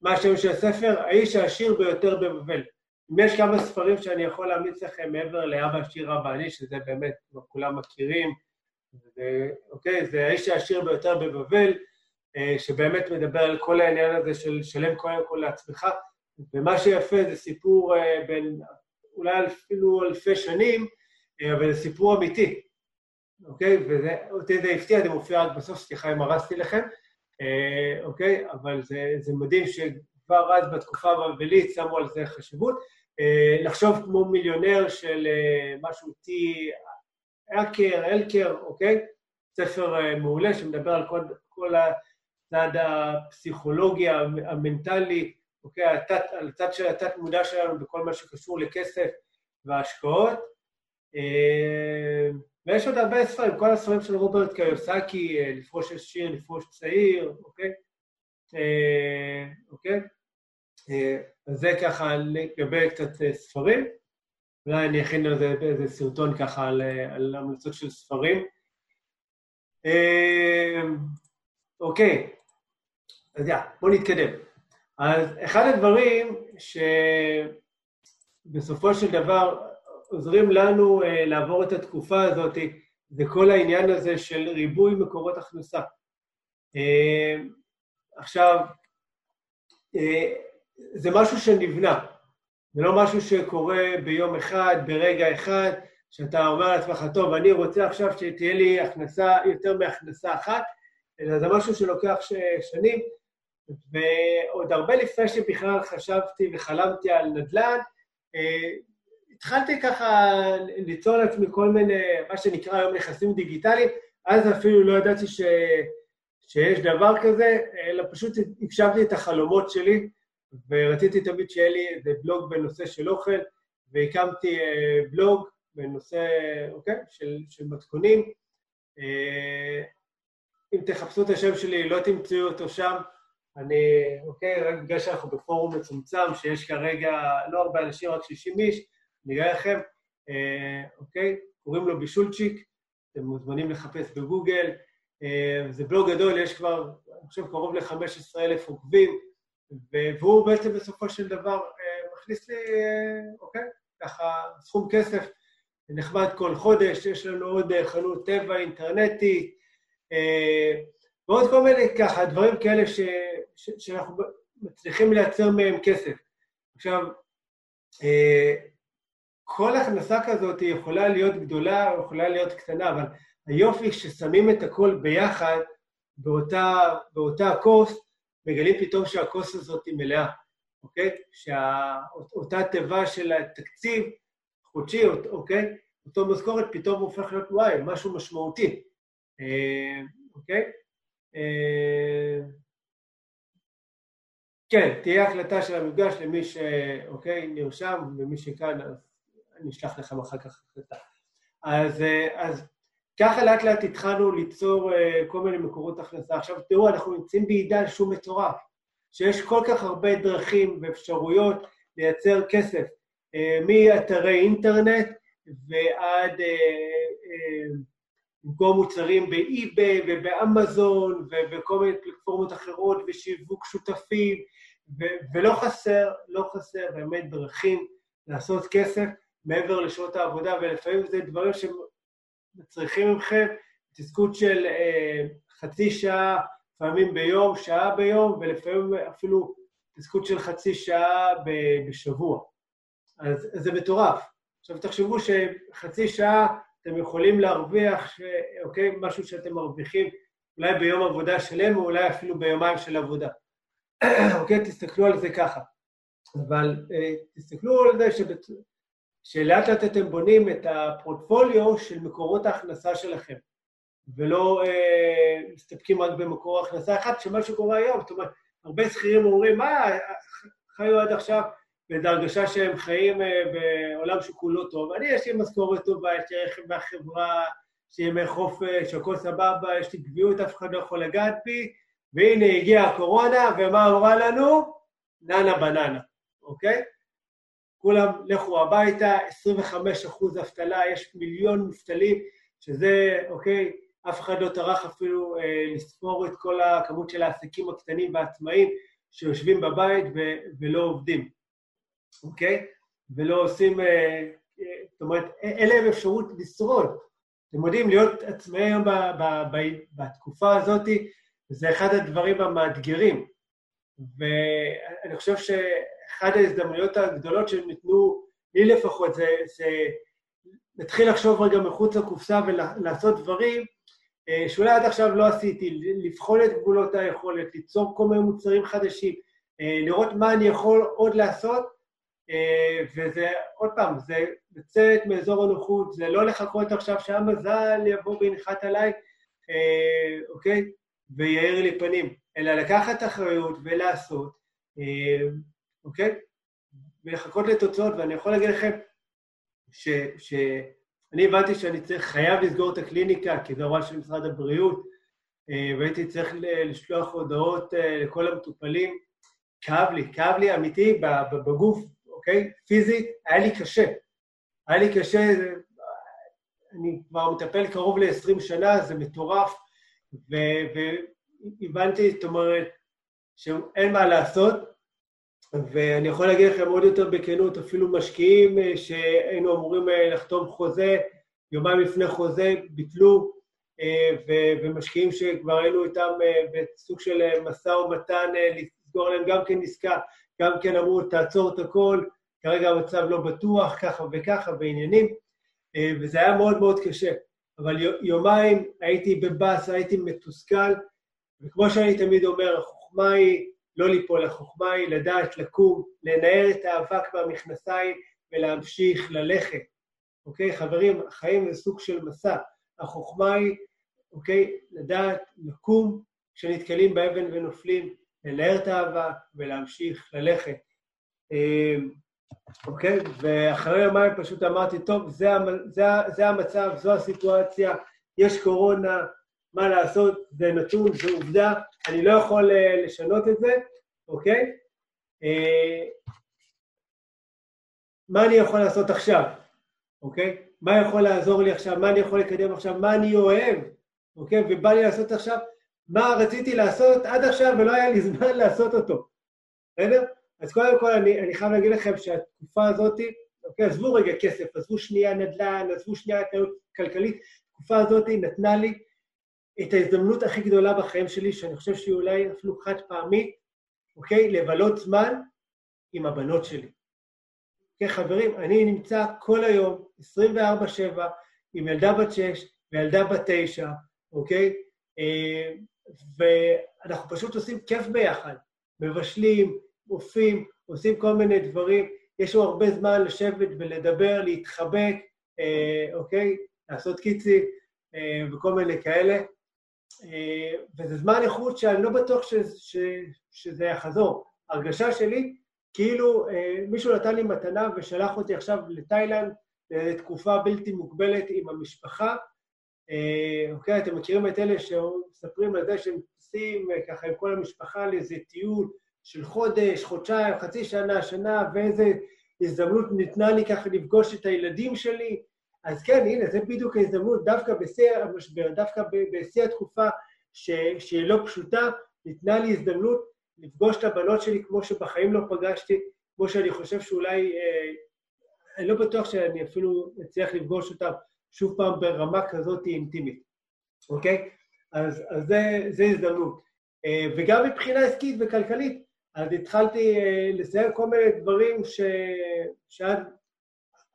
מה השם של הספר? האיש העשיר ביותר בבבל. אם יש כמה ספרים שאני יכול להמליץ לכם מעבר לאבא עשיר אבא אני, שזה באמת, כבר כולם מכירים, זה, אוקיי? זה האיש העשיר ביותר בבבל, שבאמת מדבר על כל העניין הזה של שלם קודם כל לעצמך, ומה שיפה זה סיפור בין אולי אפילו אלפי שנים, אבל זה סיפור אמיתי. אוקיי? ואותי זה הפתיע, זה מופיע רק בסוף, סליחה אם הרסתי לכם, אוקיי? אבל זה, זה מדהים שכבר אז בתקופה הבבלית שמו על זה חשיבות. לחשוב כמו מיליונר של משהו T, אקר, אלקר, אוקיי? ספר מעולה שמדבר על כל, כל הצד הפסיכולוגי, המנטלי, אוקיי? התת, על הצד של התת-מודע שלנו בכל מה שקשור לכסף והשקעות. ויש עוד הרבה ספרים, כל הספרים של רוברט קיוסקי, לפרוש עשיר, לפרוש צעיר, אוקיי? אוקיי? אז זה ככה לגבי קצת ספרים. אולי אני אכין על זה איזה סרטון ככה על, על המלצות של ספרים. אוקיי, אז יאללה, בואו נתקדם. אז אחד הדברים שבסופו של דבר עוזרים לנו uh, לעבור את התקופה הזאת, זה כל העניין הזה של ריבוי מקורות הכנסה. Uh, עכשיו, uh, זה משהו שנבנה, זה לא משהו שקורה ביום אחד, ברגע אחד, שאתה אומר לעצמך, טוב, אני רוצה עכשיו שתהיה לי הכנסה, יותר מהכנסה אחת, אלא זה משהו שלוקח שנים, ועוד הרבה לפני שבכלל חשבתי וחלמתי על נדל"ן, התחלתי ככה ליצור לעצמי כל מיני, מה שנקרא היום נכסים דיגיטליים, אז אפילו לא ידעתי ש... שיש דבר כזה, אלא פשוט הקשבתי את החלומות שלי, ורציתי תמיד שיהיה לי איזה בלוג בנושא של אוכל, והקמתי בלוג בנושא, אוקיי, של, של מתכונים. אם תחפשו את השם שלי, לא תמצאו אותו שם. אני, אוקיי, רק בגלל שאנחנו בפורום מצומצם, שיש כרגע לא הרבה אנשים, רק 60 איש, נראה לכם, אה, אוקיי? קוראים לו בישולצ'יק, אתם מוזמנים לחפש בגוגל. אה, זה בלוג גדול, יש כבר, אני חושב, קרוב ל-15,000 עוקבים, והוא בעצם בסופו של דבר אה, מכניס לי, אה, אוקיי? ככה, סכום כסף נחמד כל חודש, יש לנו עוד אה, חנות טבע אינטרנטית, אה, ועוד כל מיני ככה, דברים כאלה ש, ש, שאנחנו מצליחים לייצר מהם כסף. עכשיו, אה, כל הכנסה כזאת יכולה להיות גדולה או יכולה להיות קטנה, אבל היופי ששמים את הכל ביחד באותה, באותה כוס, מגלים פתאום שהכוס הזאת היא מלאה, אוקיי? שאותה תיבה של התקציב חודשי, אוקיי? אותו משכורת פתאום הופך להיות וואי, משהו משמעותי, אה, אוקיי? אה, כן, תהיה הקלטה של המפגש למי שאוקיי, נרשם, ומי שכאן, אז אני אשלח לכם אחר כך החלטה. אז, אז ככה לאט לאט התחלנו ליצור כל מיני מקורות הכנסה. עכשיו תראו, אנחנו נמצאים בעידן שהוא מטורף, שיש כל כך הרבה דרכים ואפשרויות לייצר כסף, מאתרי אינטרנט ועד למכור מוצרים באי-ביי ובאמזון ובכל מיני פלטפורמות אחרות ושיווק שותפים, ולא חסר, לא חסר באמת דרכים לעשות כסף. מעבר לשעות העבודה, ולפעמים זה דברים שמצריכים מכם תזכות של אה, חצי שעה, לפעמים ביום, שעה ביום, ולפעמים אפילו התעסקות של חצי שעה בשבוע. אז, אז זה מטורף. עכשיו תחשבו שחצי שעה אתם יכולים להרוויח, ש... אוקיי, משהו שאתם מרוויחים אולי ביום עבודה שלם, או אולי אפילו ביומיים של עבודה. אוקיי, תסתכלו על זה ככה. אבל אה, תסתכלו על זה שבת... שלאט לאט אתם בונים את הפורטפוליו של מקורות ההכנסה שלכם, ולא אה, מסתפקים רק במקור הכנסה אחד, שמה שקורה היום, זאת אומרת, הרבה שכירים אומרים, מה, חיו עד עכשיו באיזו הרגשה שהם חיים אה, בעולם שכולו טוב. אני, יש לי משכורת טובה, יש לי רכב מהחברה, יש לי ימי חופש, הכל סבבה, יש לי קביעות, אף אחד לא יכול לגעת בי, והנה הגיעה הקורונה, ומה אמרה לנו? ננה בננה, אוקיי? כולם לכו הביתה, 25 אחוז אבטלה, יש מיליון מובטלים, שזה, אוקיי, אף אחד לא טרח אפילו אה, לספור את כל הכמות של העסקים הקטנים והעצמאים שיושבים בבית ו- ולא עובדים. אוקיי? ולא עושים, אה, אה, זאת אומרת, אין להם אפשרות לשרוד. אתם יודעים, להיות עצמאי היום בתקופה הזאת, זה אחד הדברים המאתגרים. ואני חושב שאחת ההזדמנויות הגדולות שניתנו, לי לפחות, זה, זה להתחיל לחשוב רגע מחוץ לקופסה ולעשות דברים אה, שאולי עד עכשיו לא עשיתי, לבחון את גבולות היכולת, ליצור כל מיני מוצרים חדשים, לראות מה אני יכול עוד לעשות, אה, וזה, עוד פעם, זה לצאת מאזור הנוחות, זה לא לחכות עכשיו שהמזל יבוא וינחת עליי, אה, אוקיי? ויאיר לי פנים, אלא לקחת אחריות ולעשות, אה, אוקיי? ולחכות לתוצאות, ואני יכול להגיד לכם ש, שאני הבנתי שאני צריך, חייב לסגור את הקליניקה, כי זו הוראה של משרד הבריאות, והייתי צריך לשלוח הודעות לכל המטופלים. כאב לי, כאב לי אמיתי בגוף, אוקיי? פיזית, היה לי קשה. היה לי קשה, אני כבר מטפל קרוב ל-20 שנה, זה מטורף, והבנתי, זאת אומרת, שאין מה לעשות, ואני יכול להגיד לכם עוד יותר בכנות, אפילו משקיעים אה, שהיינו אמורים אה, לחתום חוזה, יומיים לפני חוזה ביטלו, אה, ומשקיעים שכבר היינו איתם בסוג של משא ומתן לסגור להם גם כן עסקה, גם כן אמרו, תעצור את הכל, כרגע המצב לא בטוח, ככה וככה, בעניינים, וזה היה מאוד מאוד קשה. אבל יומיים הייתי בבאס, הייתי מתוסכל, וכמו שאני תמיד אומר, החוכמה היא לא ליפול, החוכמה היא לדעת לקום, לנער את האבק מהמכנסיים ולהמשיך ללכת. אוקיי? חברים, החיים זה סוג של מסע. החוכמה היא, אוקיי, לדעת לקום כשנתקלים באבן ונופלים, לנער את האבק ולהמשיך ללכת. אה, אוקיי? ואחרי יומיים פשוט אמרתי, טוב, זה, זה, זה המצב, זו הסיטואציה, יש קורונה, מה לעשות, זה נתון, זו עובדה, אני לא יכול uh, לשנות את זה, אוקיי? Uh, מה אני יכול לעשות עכשיו, אוקיי? מה יכול לעזור לי עכשיו, מה אני יכול לקדם עכשיו, מה אני אוהב, אוקיי? ובא לי לעשות עכשיו מה רציתי לעשות עד עכשיו ולא היה לי זמן לעשות אותו, בסדר? אז קודם כל אני, אני חייב להגיד לכם שהתקופה הזאת, אוקיי, עזבו רגע כסף, עזבו שנייה נדל"ן, עזבו שנייה כלכלית, התקופה הזאת נתנה לי את ההזדמנות הכי גדולה בחיים שלי, שאני חושב שהיא אולי אפילו חד פעמית, אוקיי, לבלות זמן עם הבנות שלי. אוקיי, חברים, אני נמצא כל היום, 24-7, עם ילדה בת 6 וילדה בת 9, אוקיי? אה, ואנחנו פשוט עושים כיף ביחד, מבשלים, עופים, עושים כל מיני דברים. יש לנו הרבה זמן לשבת ולדבר, להתחבק, אה, אוקיי? לעשות קיצי אה, וכל מיני כאלה. וזה זמן איכות שאני לא בטוח ש, ש, שזה יחזור. הרגשה שלי, כאילו אה, מישהו נתן לי מתנה ושלח אותי עכשיו לתאילנד לתקופה בלתי מוגבלת עם המשפחה. אה, אוקיי, אתם מכירים את אלה שמספרים על זה שהם טסים אה, ככה עם כל המשפחה לאיזה טיול, של חודש, חודשיים, חצי שנה, שנה, ואיזה הזדמנות ניתנה לי ככה לפגוש את הילדים שלי. אז כן, הנה, זה בדיוק ההזדמנות, דווקא בשיא המשבר, דווקא בשיא התקופה ש, שהיא לא פשוטה, ניתנה לי הזדמנות לפגוש את הבנות שלי כמו שבחיים לא פגשתי, כמו שאני חושב שאולי, אה, אני לא בטוח שאני אפילו אצליח לפגוש אותם שוב פעם ברמה כזאת אינטימית, אוקיי? אז, אז זה, זה הזדמנות. וגם מבחינה עסקית וכלכלית. אז התחלתי לסיים כל מיני דברים ש... שעד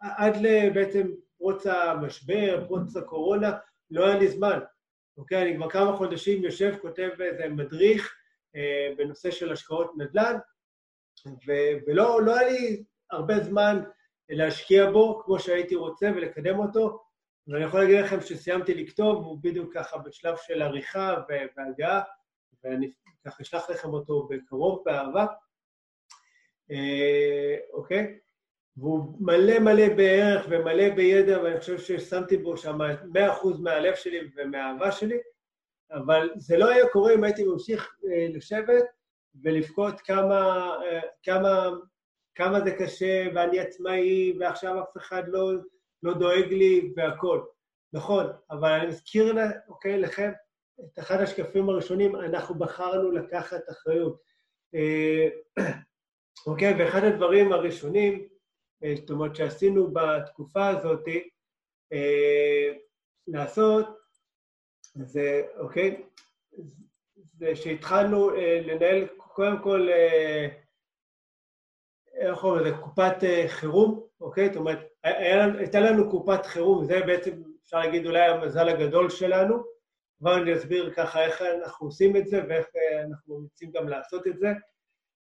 עד בעצם פרוץ המשבר, פרוץ הקורונה, לא היה לי זמן. אוקיי? אני כבר כמה חודשים יושב, כותב איזה מדריך אה, בנושא של השקעות נדל"ן, ו- ולא לא היה לי הרבה זמן להשקיע בו כמו שהייתי רוצה ולקדם אותו, ואני יכול להגיד לכם שסיימתי לכתוב, הוא בדיוק ככה בשלב של עריכה והגעה, ואני ככה אשלח לכם אותו בקרוב, באהבה. אה, אוקיי? והוא מלא מלא בערך ומלא בידע, ואני חושב ששמתי בו שם 100% מהלב שלי ומהאהבה שלי, אבל זה לא היה קורה אם הייתי ממשיך אה, לשבת ולבכות כמה, אה, כמה, כמה זה קשה, ואני עצמאי, ועכשיו אף אחד לא, לא דואג לי והכול. נכון, אבל אני מזכיר אוקיי, לכם את אחד השקפים הראשונים, אנחנו בחרנו לקחת אחריות. אה, אוקיי, ואחד הדברים הראשונים, זאת אומרת שעשינו בתקופה הזאת, אה, לעשות, זה, אוקיי, זה שהתחלנו אה, לנהל קודם כל, איך אומרים לזה, קופת חירום, אוקיי? זאת אומרת, הייתה לנו קופת חירום, זה בעצם, אפשר להגיד, אולי המזל הגדול שלנו. כבר אני אסביר ככה איך אנחנו עושים את זה ואיך אנחנו רוצים גם לעשות את זה.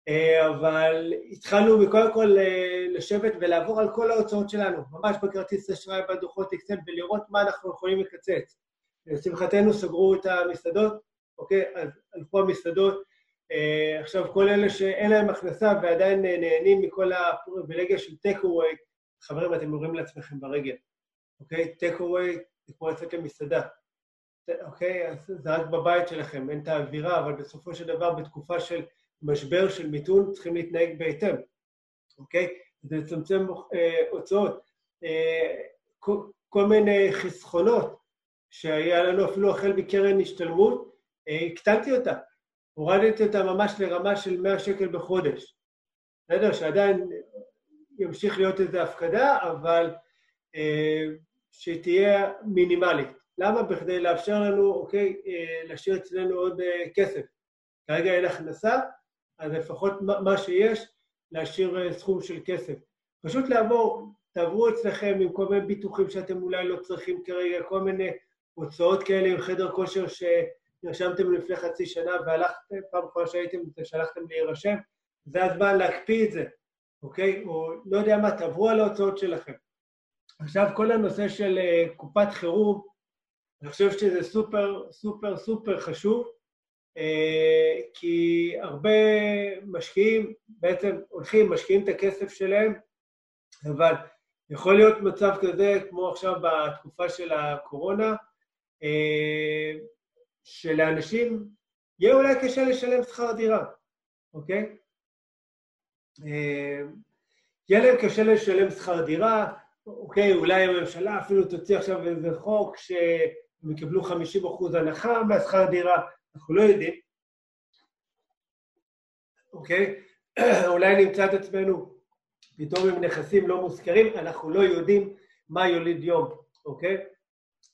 אה, אבל התחלנו קודם כל אה, לשבת ולעבור על כל ההוצאות שלנו, ממש בכרטיס אשראי, בדוחות אקסל, ולראות מה אנחנו יכולים לקצץ. לשמחתנו סגרו את המסעדות, אוקיי? אז הלכו המסעדות. אה, עכשיו, כל אלה שאין להם הכנסה ועדיין נהנים מכל הפריבילגיה של טק אווי, חברים, אתם יורים לעצמכם ברגל, אוקיי? טק אווי זה כמו לצאת למסעדה. אוקיי? אז זה רק בבית שלכם, אין את האווירה, אבל בסופו של דבר, בתקופה של משבר של מיתון, צריכים להתנהג בהתאם, אוקיי? זה לצמצם אה, הוצאות. אה, כל, כל מיני חסכונות שהיה לנו אפילו החל מקרן השתלמות, אה, הקטנתי אותה. הורדתי אותה ממש לרמה של 100 שקל בחודש. בסדר? שעדיין ימשיך להיות איזו הפקדה, אבל אה, שתהיה מינימלית. למה? בכדי לאפשר לנו, אוקיי, אה, להשאיר אצלנו עוד אה, כסף. כרגע אין הכנסה, אז לפחות מה שיש, להשאיר אה, סכום של כסף. פשוט לעבור, תעברו אצלכם עם כל מיני ביטוחים שאתם אולי לא צריכים כרגע, כל מיני הוצאות כאלה עם חדר כושר שנרשמתם לפני חצי שנה והלכתם, פעם אחרונה שהייתם, שלחתם להירשם, זה הזמן להקפיא את זה, אוקיי? או לא יודע מה, תעברו על ההוצאות שלכם. עכשיו, כל הנושא של אה, קופת חירום, אני חושב שזה סופר סופר סופר חשוב, כי הרבה משקיעים בעצם הולכים, משקיעים את הכסף שלהם, אבל יכול להיות מצב כזה, כמו עכשיו בתקופה של הקורונה, אה, שלאנשים יהיה אולי קשה לשלם שכר דירה, אוקיי? אה, יהיה להם קשה לשלם שכר דירה, אוקיי, אולי הממשלה אפילו תוציא עכשיו איזה חוק שהם יקבלו 50% הנחה מהשכר דירה, אנחנו לא יודעים, אוקיי? אולי נמצא את עצמנו פתאום עם נכסים לא מוזכרים, אנחנו לא יודעים מה יוליד יום, אוקיי?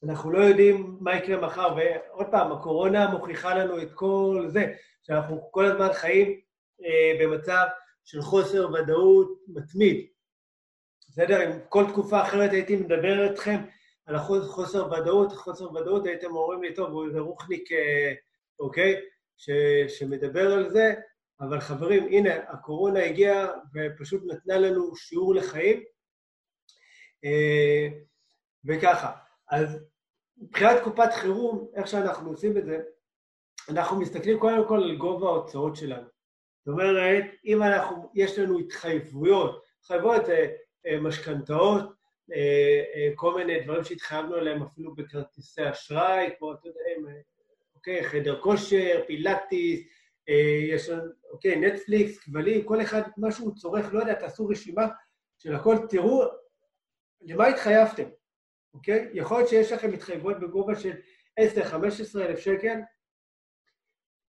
אנחנו לא יודעים מה יקרה מחר, ועוד פעם, הקורונה מוכיחה לנו את כל זה, שאנחנו כל הזמן חיים אה, במצב של חוסר ודאות מתמיד. בסדר? אם כל תקופה אחרת הייתי מדבר איתכם על חוסר ודאות, חוסר ודאות, הייתם אומרים לי, טוב, הוא רוחניק אה, אוקיי? ש, שמדבר על זה, אבל חברים, הנה, הקורונה הגיעה ופשוט נתנה לנו שיעור לחיים. אה, וככה, אז מבחינת קופת חירום, איך שאנחנו עושים את זה, אנחנו מסתכלים קודם כל על גובה ההוצאות שלנו. זאת אומרת, אם אנחנו, יש לנו התחייבויות, התחייבויות זה אה, משכנתאות, אה, כל מיני דברים שהתחייבנו עליהם אפילו בכרטיסי אשראי, כמו, אתה יודע, אוקיי? חדר כושר, פילאטיס, אה, יש אוקיי, נטפליקס, כבלים, כל אחד מה שהוא צורך, לא יודע, תעשו רשימה של הכל, תראו למה התחייבתם, אוקיי? יכול להיות שיש לכם התחייבויות בגובה של 10-15 אלף שקל,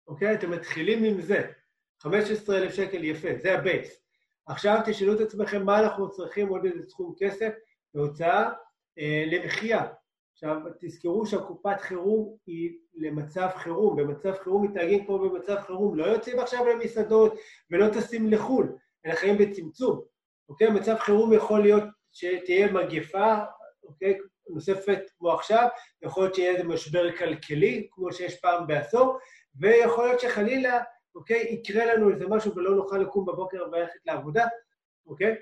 אוקיי? אתם מתחילים עם זה, 15 אלף שקל יפה, זה הבייס. עכשיו תשאלו את עצמכם מה אנחנו צריכים עוד איזה סכום כסף בהוצאה אה, למחיה, עכשיו, תזכרו שהקופת חירום היא למצב חירום. במצב חירום מתנהגים כמו במצב חירום. לא יוצאים עכשיו למסעדות ולא טסים לחו"ל, אלא חיים בצמצום. אוקיי? מצב חירום יכול להיות שתהיה מגפה, אוקיי? נוספת כמו עכשיו, יכול להיות שיהיה איזה משבר כלכלי, כמו שיש פעם בעשור, ויכול להיות שחלילה, אוקיי, יקרה לנו איזה משהו ולא נוכל לקום בבוקר וללכת לעבודה, אוקיי?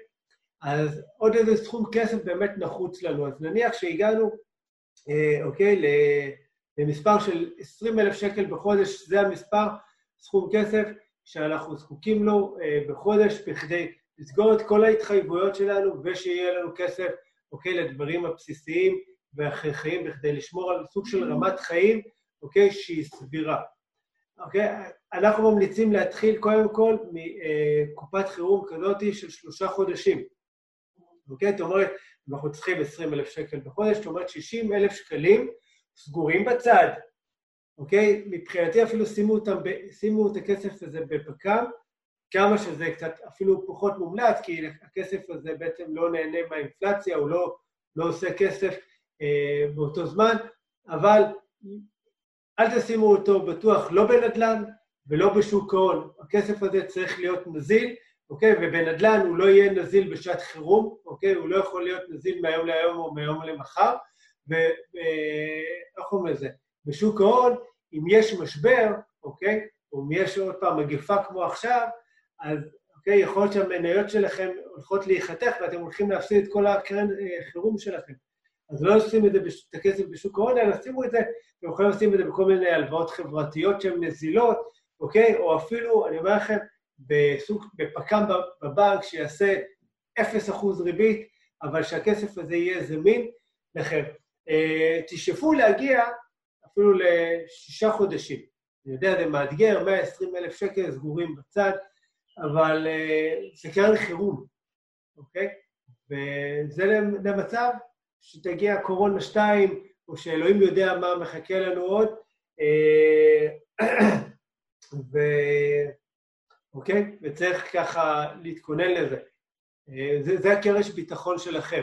אז עוד איזה סכום כסף באמת נחוץ לנו. אז נניח שהגענו, אוקיי, למספר של 20 אלף שקל בחודש, זה המספר, סכום כסף שאנחנו זקוקים לו אה, בחודש בכדי לסגור את כל ההתחייבויות שלנו ושיהיה לנו כסף, אוקיי, לדברים הבסיסיים והכרחיים בכדי לשמור על סוג של רמת חיים, אוקיי, שהיא סבירה. אוקיי? אנחנו ממליצים להתחיל קודם כל מקופת חירום כזאת של שלושה חודשים. אוקיי? זאת אומרת, אנחנו צריכים 20 אלף שקל בחודש, זאת אומרת 60 אלף שקלים סגורים בצד, אוקיי? מבחינתי אפילו שימו, אותם, שימו את הכסף הזה בפק"ם, כמה שזה קצת אפילו פחות מומלץ, כי הכסף הזה בעצם לא נהנה מהאינפלציה, הוא לא, לא עושה כסף אה, באותו זמן, אבל אל תשימו אותו בטוח לא בנדל"ן ולא בשוק ההון. הכסף הזה צריך להיות נזיל, אוקיי? ובנדל"ן הוא לא יהיה נזיל בשעת חירום, אוקיי? הוא לא יכול להיות נזיל מהיום להיום או מהיום למחר, ואיך אומרים לזה? בשוק ההון, אם יש משבר, אוקיי? או אם יש עוד פעם מגפה כמו עכשיו, אז אוקיי, יכול להיות שהמניות שלכם הולכות להיחתך ואתם הולכים להפסיד את כל הקרן אה, חירום שלכם. אז לא לשים את, את הכסף בשוק ההון, אלא שימו את זה, אתם יכולים לשים את זה בכל מיני הלוואות חברתיות שהן נזילות, אוקיי? או אפילו, אני אומר לכם, בסוג, בפק"ם בבנק שיעשה 0% ריבית, אבל שהכסף הזה יהיה זמין לכם. אה, תשאפו להגיע אפילו לשישה חודשים. אני יודע, זה מאתגר, 120 אלף שקל סגורים בצד, אבל אה, זה קרן חירום, אוקיי? וזה למצב שתגיע קורונה 2, או שאלוהים יודע מה מחכה לנו עוד, אה, ו... אוקיי? וצריך ככה להתכונן לזה. אה, זה, זה הקרש ביטחון שלכם.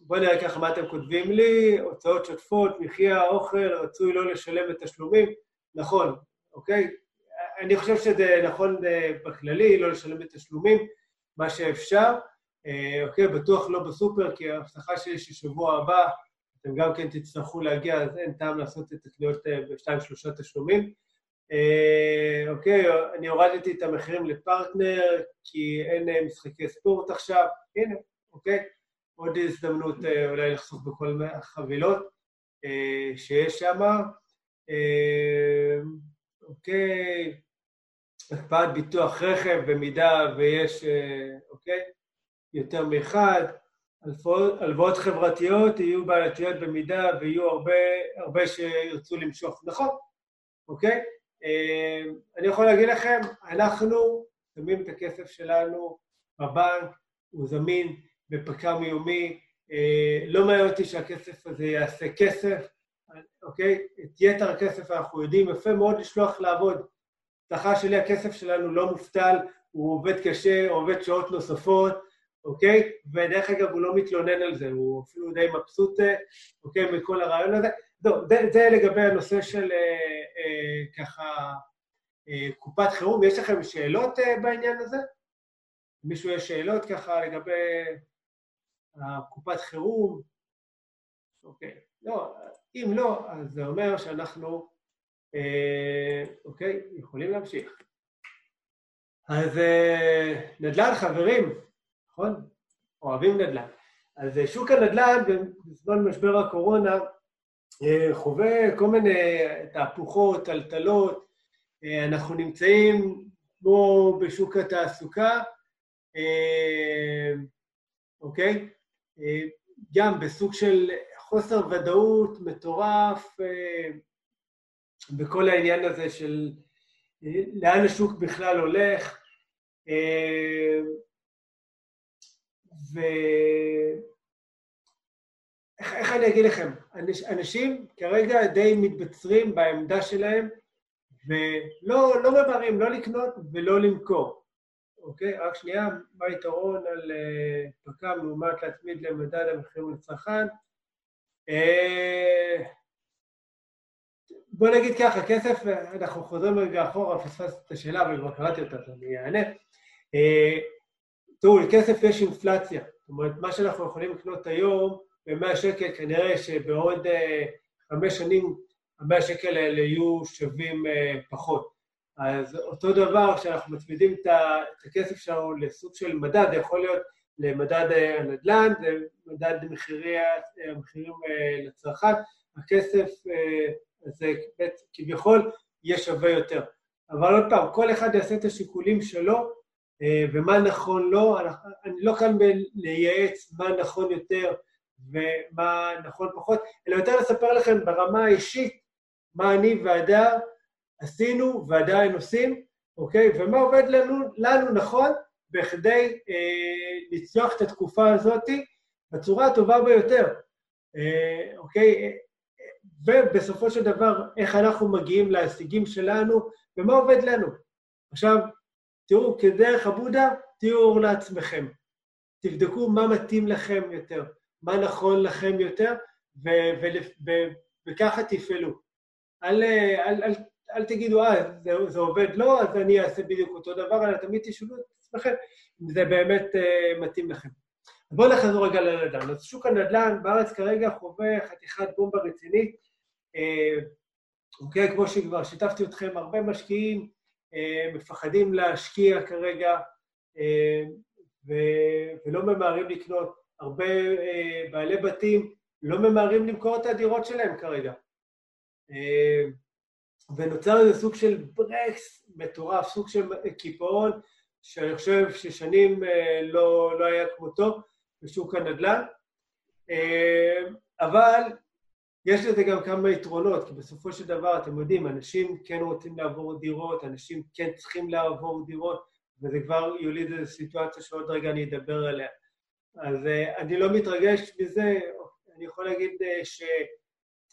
בואו נראה ככה מה אתם כותבים לי, הוצאות שוטפות, מחיה, אוכל, רצוי לא לשלם את תשלומים. נכון, אוקיי? אני חושב שזה נכון אה, בכללי, לא לשלם את תשלומים, מה שאפשר. אה, אוקיי, בטוח לא בסופר, כי ההבטחה שלי ששבוע הבא אתם גם כן תצטרכו להגיע, אז אין טעם לעשות את הקניות אה, בשתיים שלושה תשלומים. אוקיי, אני הורדתי את המחירים לפרטנר, כי אין משחקי ספורט עכשיו. הנה, אוקיי, עוד הזדמנות אולי לחסוך בכל החבילות שיש שם. אוקיי, הקפאת ביטוח רכב במידה ויש, אה, אוקיי, יותר מאחד, הלוואות חברתיות יהיו בעייתיות במידה ויהיו הרבה, הרבה שירצו למשוך. נכון, אוקיי? אה, אני יכול להגיד לכם, אנחנו שמים את הכסף שלנו בבנק, הוא זמין בפק"ם יומי, אה, לא מעניין אותי שהכסף הזה יעשה כסף, אוקיי? את יתר הכסף אנחנו יודעים יפה מאוד לשלוח לעבוד. הבטחה שלי, הכסף שלנו לא מובטל, הוא עובד קשה, עובד שעות נוספות, אוקיי? ודרך אגב, הוא לא מתלונן על זה, הוא אפילו די מבסוט, אוקיי, מכל הרעיון הזה. טוב, זה, זה לגבי הנושא של אה, אה, ככה אה, קופת חירום. יש לכם שאלות בעניין הזה? מישהו יש שאלות ככה לגבי קופת חירום? אוקיי. לא, אם לא, אז זה אומר שאנחנו, אה, אוקיי, יכולים להמשיך. אז אה, נדל"ן, חברים, נכון? אוהבים נדל"ן. אז שוק הנדל"ן בזמן משבר הקורונה חווה כל מיני תהפוכות, טלטלות. אה, אנחנו נמצאים כמו בשוק התעסוקה, אה, אוקיי? אה, גם בסוג של חוסר ודאות מטורף אה, בכל העניין הזה של אה, לאן השוק בכלל הולך. אה, ואיך אני אגיד לכם? אנשים כרגע די מתבצרים בעמדה שלהם ולא לא ממהרים לא לקנות ולא למכור, אוקיי? רק שנייה, מה היתרון על פק"ם לעומת להצמיד למדד המחירים לצרכן? בוא נגיד ככה, כסף, אנחנו חוזרים רגע אחורה, פספסתי את השאלה, אבל כבר קראתי אותה, אז אני אענה. תראו, לכסף יש אינפלציה. זאת אומרת, מה שאנחנו יכולים לקנות היום ב-100 שקל, כנראה שבעוד חמש שנים ה-100 שקל האלה יהיו שווים פחות. אז אותו דבר, כשאנחנו מצמידים את הכסף שלנו לסוג של מדד, זה יכול להיות למדד הנדל"ן, למדד מחירי, המחירים לצרכן, הכסף הזה כביכול יהיה שווה יותר. אבל עוד פעם, כל אחד יעשה את השיקולים שלו, ומה נכון לו, אני לא כאן לייעץ מה נכון יותר ומה נכון פחות, אלא יותר לספר לכם ברמה האישית מה אני והדר עשינו ועדיין עושים, אוקיי? ומה עובד לנו, לנו נכון בכדי אה, לצלוח את התקופה הזאת בצורה הטובה ביותר, אה, אוקיי? ובסופו של דבר, איך אנחנו מגיעים להישגים שלנו ומה עובד לנו. עכשיו, תראו, כדרך הבודה, תהיו אור לעצמכם. תבדקו מה מתאים לכם יותר, מה נכון לכם יותר, וככה תפעלו. אל, אל, אל, אל תגידו, אה, זה, זה עובד לא, אז אני אעשה בדיוק אותו דבר, אלא תמיד תשאלו את עצמכם אם זה באמת uh, מתאים לכם. בואו נחזור רגע לנדל"ן. אז שוק הנדל"ן בארץ כרגע חווה חתיכת בומבה רצינית. Uh, אוקיי, כמו שכבר שיתפתי אתכם, הרבה משקיעים uh, מפחדים להשקיע כרגע uh, ו- ולא ממהרים לקנות. הרבה uh, בעלי בתים לא ממהרים למכור את הדירות שלהם כרגע. Uh, ונוצר איזה סוג של ברקס מטורף, סוג של קיפאון, שאני חושב ששנים אה, לא, לא היה כמותו בשוק הנדל"ן. אה, אבל יש לזה גם כמה יתרונות, כי בסופו של דבר, אתם יודעים, אנשים כן רוצים לעבור דירות, אנשים כן צריכים לעבור דירות, וזה כבר יוליד איזו סיטואציה שעוד רגע אני אדבר עליה. אז אה, אני לא מתרגש מזה, אני יכול להגיד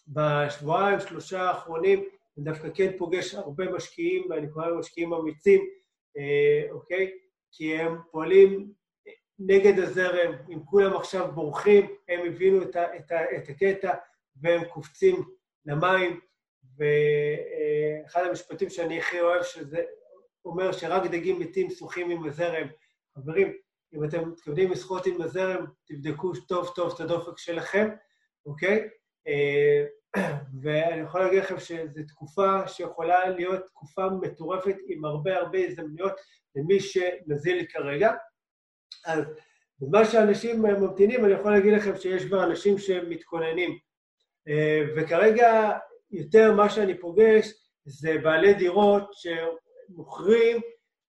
שבשבועיים, שלושה האחרונים, אני דווקא כן פוגש הרבה משקיעים, ואני קורא להם משקיעים אמיצים, אה, אוקיי? כי הם פועלים נגד הזרם, אם כולם עכשיו בורחים, הם הבינו את, ה, את, ה, את הקטע והם קופצים למים, ואחד המשפטים שאני הכי אוהב, שזה אומר שרק דגים מתים שוחים עם הזרם. חברים, אם אתם מתכוונים לשחות עם הזרם, תבדקו טוב טוב את הדופק שלכם, אוקיי? אה, ואני יכול להגיד לכם שזו תקופה שיכולה להיות תקופה מטורפת עם הרבה הרבה הזדמנויות למי שנזיל כרגע. אז בזמן שאנשים ממתינים, אני יכול להגיד לכם שיש כבר אנשים שמתכוננים. אה, וכרגע יותר מה שאני פוגש זה בעלי דירות שמוכרים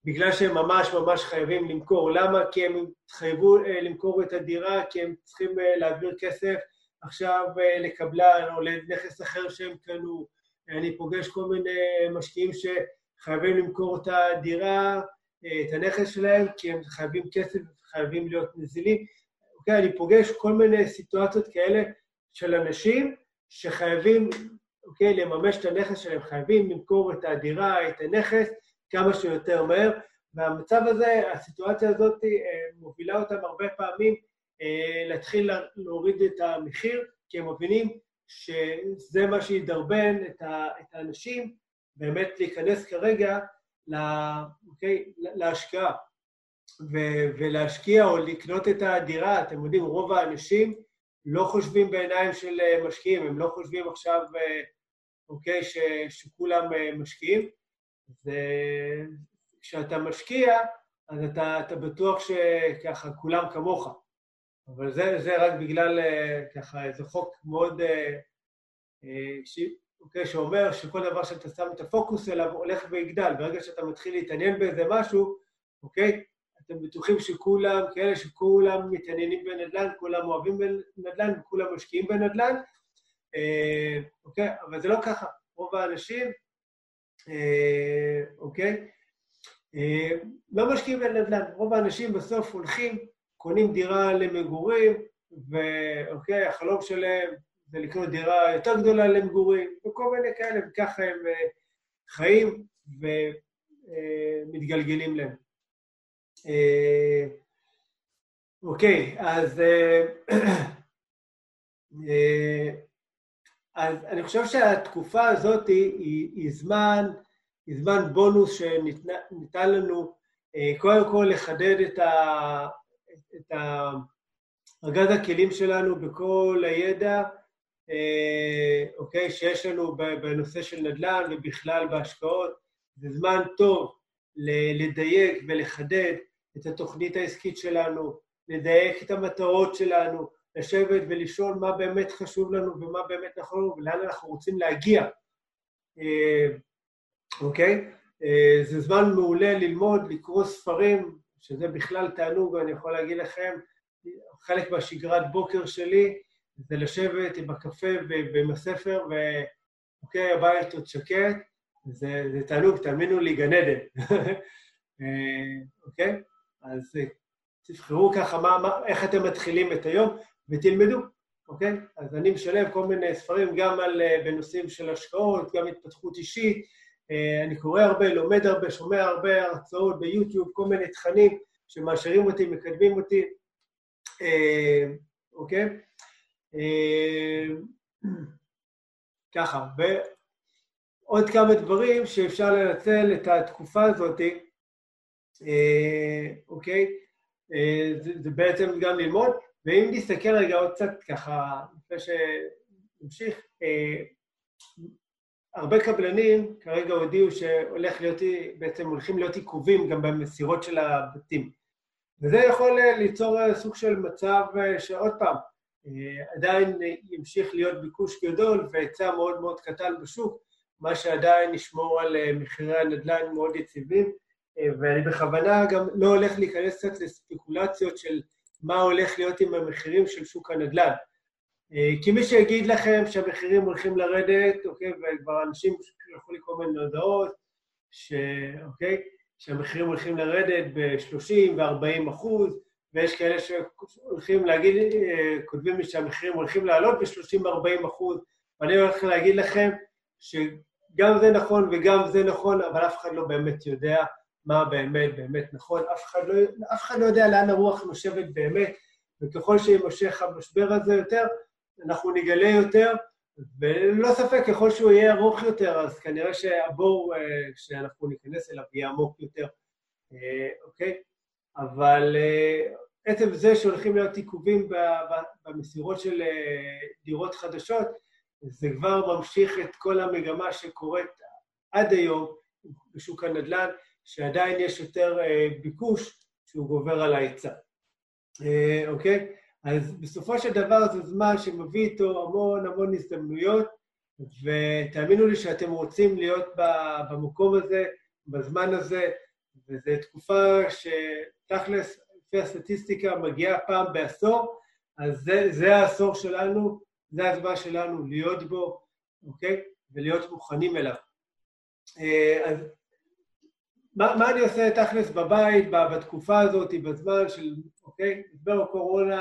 בגלל שהם ממש ממש חייבים למכור. למה? כי הם התחייבו אה, למכור את הדירה, כי הם צריכים אה, להעביר כסף עכשיו אה, לקבלן או לנכס אחר שהם קנו. אני פוגש כל מיני משקיעים שחייבים למכור את הדירה, את הנכס שלהם, כי הם חייבים כסף וחייבים להיות נזילים. אוקיי, אני פוגש כל מיני סיטואציות כאלה של אנשים שחייבים, אוקיי, לממש את הנכס שלהם, חייבים למכור את הדירה, את הנכס, כמה שיותר מהר. והמצב הזה, הסיטואציה הזאת אה, מובילה אותם הרבה פעמים אה, להתחיל להוריד את המחיר, כי הם מבינים שזה מה שידרבן את האנשים באמת להיכנס כרגע לה, אוקיי, להשקעה. ולהשקיע או לקנות את הדירה, אתם יודעים, רוב האנשים לא חושבים בעיניים של משקיעים, הם לא חושבים עכשיו, אה, אוקיי, ש- שכולם אה, משקיעים. וכשאתה משקיע, אז אתה, אתה בטוח שככה כולם כמוך. אבל זה, זה רק בגלל אה, ככה איזה חוק מאוד, אה, אה, ש, אוקיי, שאומר שכל דבר שאתה שם את הפוקוס אליו הולך ויגדל. ברגע שאתה מתחיל להתעניין באיזה משהו, אוקיי, אתם בטוחים שכולם כאלה שכולם מתעניינים בנדל"ן, כולם אוהבים בנדל"ן וכולם משקיעים בנדל"ן, אוקיי, אבל זה לא ככה. רוב האנשים, אוקיי, לא משקיעים בנדל"ן. רוב האנשים בסוף הולכים קונים דירה למגורים, ואוקיי, החלום שלהם זה לקנות דירה יותר גדולה למגורים, וכל מיני כאלה, וככה הם אה, חיים ומתגלגלים להם. אוקיי, אז, אז אני חושב שהתקופה הזאת היא, היא, זמן, היא זמן בונוס שניתן לנו קודם כל לחדד את, ה, את ארגז הכלים שלנו בכל הידע, אוקיי, שיש לנו בנושא של נדל"ן ובכלל בהשקעות. זה זמן טוב לדייק ולחדד את התוכנית העסקית שלנו, לדייק את המטרות שלנו, לשבת ולשאול מה באמת חשוב לנו ומה באמת נכון לנו ולאן אנחנו רוצים להגיע, אוקיי? זה זמן מעולה ללמוד, לקרוא ספרים, שזה בכלל תענוג, אני יכול להגיד לכם, חלק מהשגרת בוקר שלי זה לשבת עם הקפה ועם הספר, ואוקיי, הבית עוד שקט, זה, זה תענוג, תאמינו לי, גן עדן. אוקיי? אז תבחרו ככה מה, מה, איך אתם מתחילים את היום ותלמדו, אוקיי? אז אני משלב כל מיני ספרים גם על, בנושאים של השקעות, גם התפתחות אישית, אני קורא הרבה, לומד הרבה, שומע הרבה הרצאות ביוטיוב, כל מיני תכנים שמאשרים אותי, מקדמים אותי, אוקיי? ככה, ועוד כמה דברים שאפשר לנצל את התקופה הזאת, אוקיי? זה בעצם גם ללמוד, ואם נסתכל רגע עוד קצת ככה, לפני שנמשיך, הרבה קבלנים כרגע הודיעו שהולך להיות, בעצם הולכים להיות עיכובים גם במסירות של הבתים. וזה יכול ליצור סוג של מצב שעוד פעם, עדיין ימשיך להיות ביקוש גדול והיצע מאוד מאוד קטן בשוק, מה שעדיין ישמור על מחירי הנדל"ן מאוד יציבים, ואני בכוונה גם לא הולך להיכנס קצת לספקולציות של מה הולך להיות עם המחירים של שוק הנדל"ן. כי מי שיגיד לכם שהמחירים הולכים לרדת, אוקיי, וכבר אנשים יכולים לקרוא מיני הודעות, אוקיי, שהמחירים הולכים לרדת ב-30 ו-40 אחוז, ויש כאלה שהולכים להגיד, כותבים לי שהמחירים הולכים לעלות ב-30-40 אחוז, ואני הולך להגיד לכם שגם זה נכון וגם זה נכון, אבל אף אחד לא באמת יודע מה באמת באמת נכון, אף אחד לא, אף אחד לא יודע לאן הרוח נושבת באמת, וככל שימשך המשבר הזה יותר, אנחנו נגלה יותר, וללא ספק, ככל שהוא יהיה ארוך יותר, אז כנראה שהבור שאנחנו ניכנס אליו יהיה עמוק יותר, אוקיי? אבל עצם זה שהולכים להיות עיכובים במסירות של דירות חדשות, זה כבר ממשיך את כל המגמה שקורית עד היום בשוק הנדל"ן, שעדיין יש יותר ביקוש שהוא גובר על ההיצע. אוקיי? אז בסופו של דבר זה זמן שמביא איתו המון המון הזדמנויות, ותאמינו לי שאתם רוצים להיות במקום הזה, בזמן הזה, וזו תקופה שתכלס, לפי הסטטיסטיקה, מגיעה פעם בעשור, אז זה, זה העשור שלנו, זה הזמן שלנו להיות בו, אוקיי? ולהיות מוכנים אליו. אז מה, מה אני עושה תכלס בבית, בתקופה הזאת, בזמן של, אוקיי? משבר הקורונה,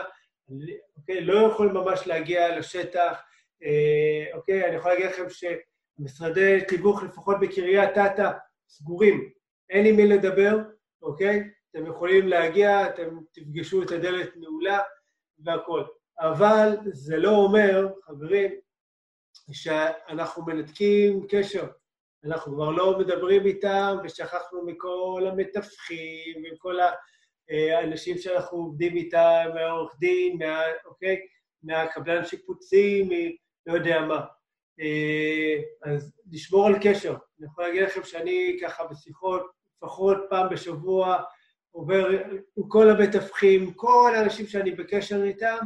אוקיי? לא יכול ממש להגיע לשטח, אה, אוקיי? אני יכול להגיד לכם שמשרדי תיווך, לפחות בקריית אתא, סגורים. אין עם מי לדבר, אוקיי? אתם יכולים להגיע, אתם תפגשו את הדלת נעולה והכול. אבל זה לא אומר, חברים, שאנחנו מנתקים קשר. אנחנו כבר לא מדברים איתם ושכחנו מכל המתווכים ועם כל האנשים שאנחנו עובדים איתם, מהעורך דין, מה, אוקיי? מהקבלן שיפוצים, לא יודע מה. אז לשמור על קשר. אני יכול להגיד לכם שאני ככה בשיחות, לפחות פעם בשבוע, עובר עם כל המתווכים, כל האנשים שאני בקשר איתם,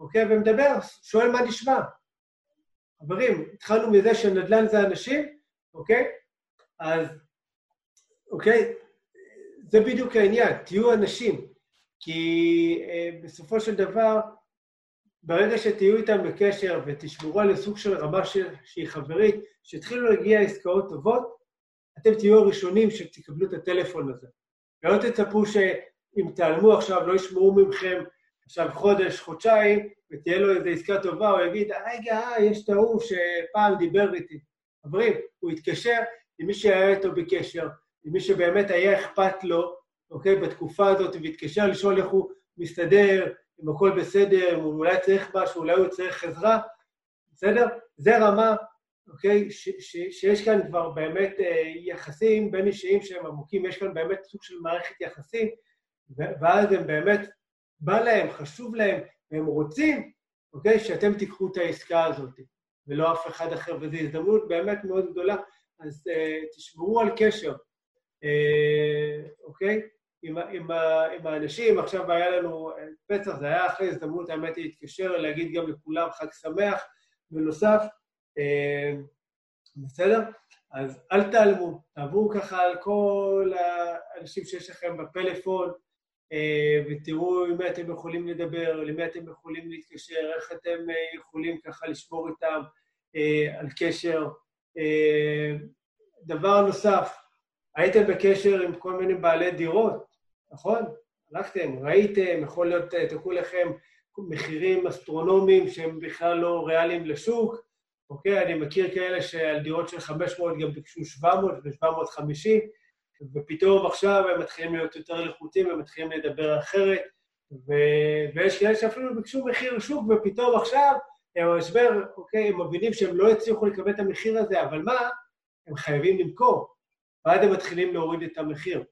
אוקיי? ומדבר, שואל מה נשמע. חברים, התחלנו מזה שנדל"ן זה אנשים, אוקיי? אז, אוקיי? זה בדיוק העניין, תהיו אנשים. כי אה, בסופו של דבר, ברגע שתהיו איתם בקשר ותשמרו על סוג של רמה ש... שהיא חברית, שהתחילו להגיע עסקאות טובות, אתם תהיו הראשונים שתקבלו את הטלפון הזה. ולא תצפו שאם תיעלמו עכשיו, לא ישמעו מכם עכשיו חודש, חודשיים, ותהיה לו איזו עסקה טובה, הוא יגיד, רגע, אה, יש את ההוא שפעם דיבר איתי. חברים, הוא התקשר עם מי שהיה איתו בקשר, עם מי שבאמת היה אכפת לו, אוקיי, בתקופה הזאת, והתקשר לשאול איך הוא מסתדר, אם הכל בסדר, הוא אולי צריך משהו, אולי הוא צריך עזרה, בסדר? זה רמה, אוקיי, ש, ש, שיש כאן כבר באמת אה, יחסים בין אישיים שהם עמוקים, יש כאן באמת סוג של מערכת יחסים, ואז הם באמת, בא להם, חשוב להם, והם רוצים, אוקיי, שאתם תיקחו את העסקה הזאת, ולא אף אחד אחר, וזו הזדמנות באמת מאוד גדולה, אז אה, תשמרו על קשר, אה, אוקיי? עם, עם, עם האנשים, עכשיו היה לנו אה, פסח, זה היה אחרי הזדמנות, האמת היא, להתקשר, להגיד גם לכולם חג שמח, בנוסף, אה, בסדר? אז אל תעלמו, תעברו ככה על כל האנשים שיש לכם בפלאפון, ותראו עם מי אתם יכולים לדבר, למי אתם יכולים להתקשר, איך אתם אה, יכולים ככה לשמור איתם אה, על קשר. אה, דבר נוסף, הייתם בקשר עם כל מיני בעלי דירות, נכון? הלכתם, ראיתם, יכול להיות, אה, תקעו לכם מחירים אסטרונומיים שהם בכלל לא ריאליים לשוק, אוקיי? אני מכיר כאלה שעל דירות של 500 גם ביקשו 700 ו-750, ופתאום עכשיו הם מתחילים להיות יותר לחוטים, הם מתחילים לדבר אחרת, ו- ויש כאלה שאפילו ביקשו מחיר שוק, ופתאום עכשיו הם במשבר, אוקיי, הם מבינים שהם לא הצליחו לקבל את המחיר הזה, אבל מה? הם חייבים למכור. ואז הם מתחילים להוריד את המחיר.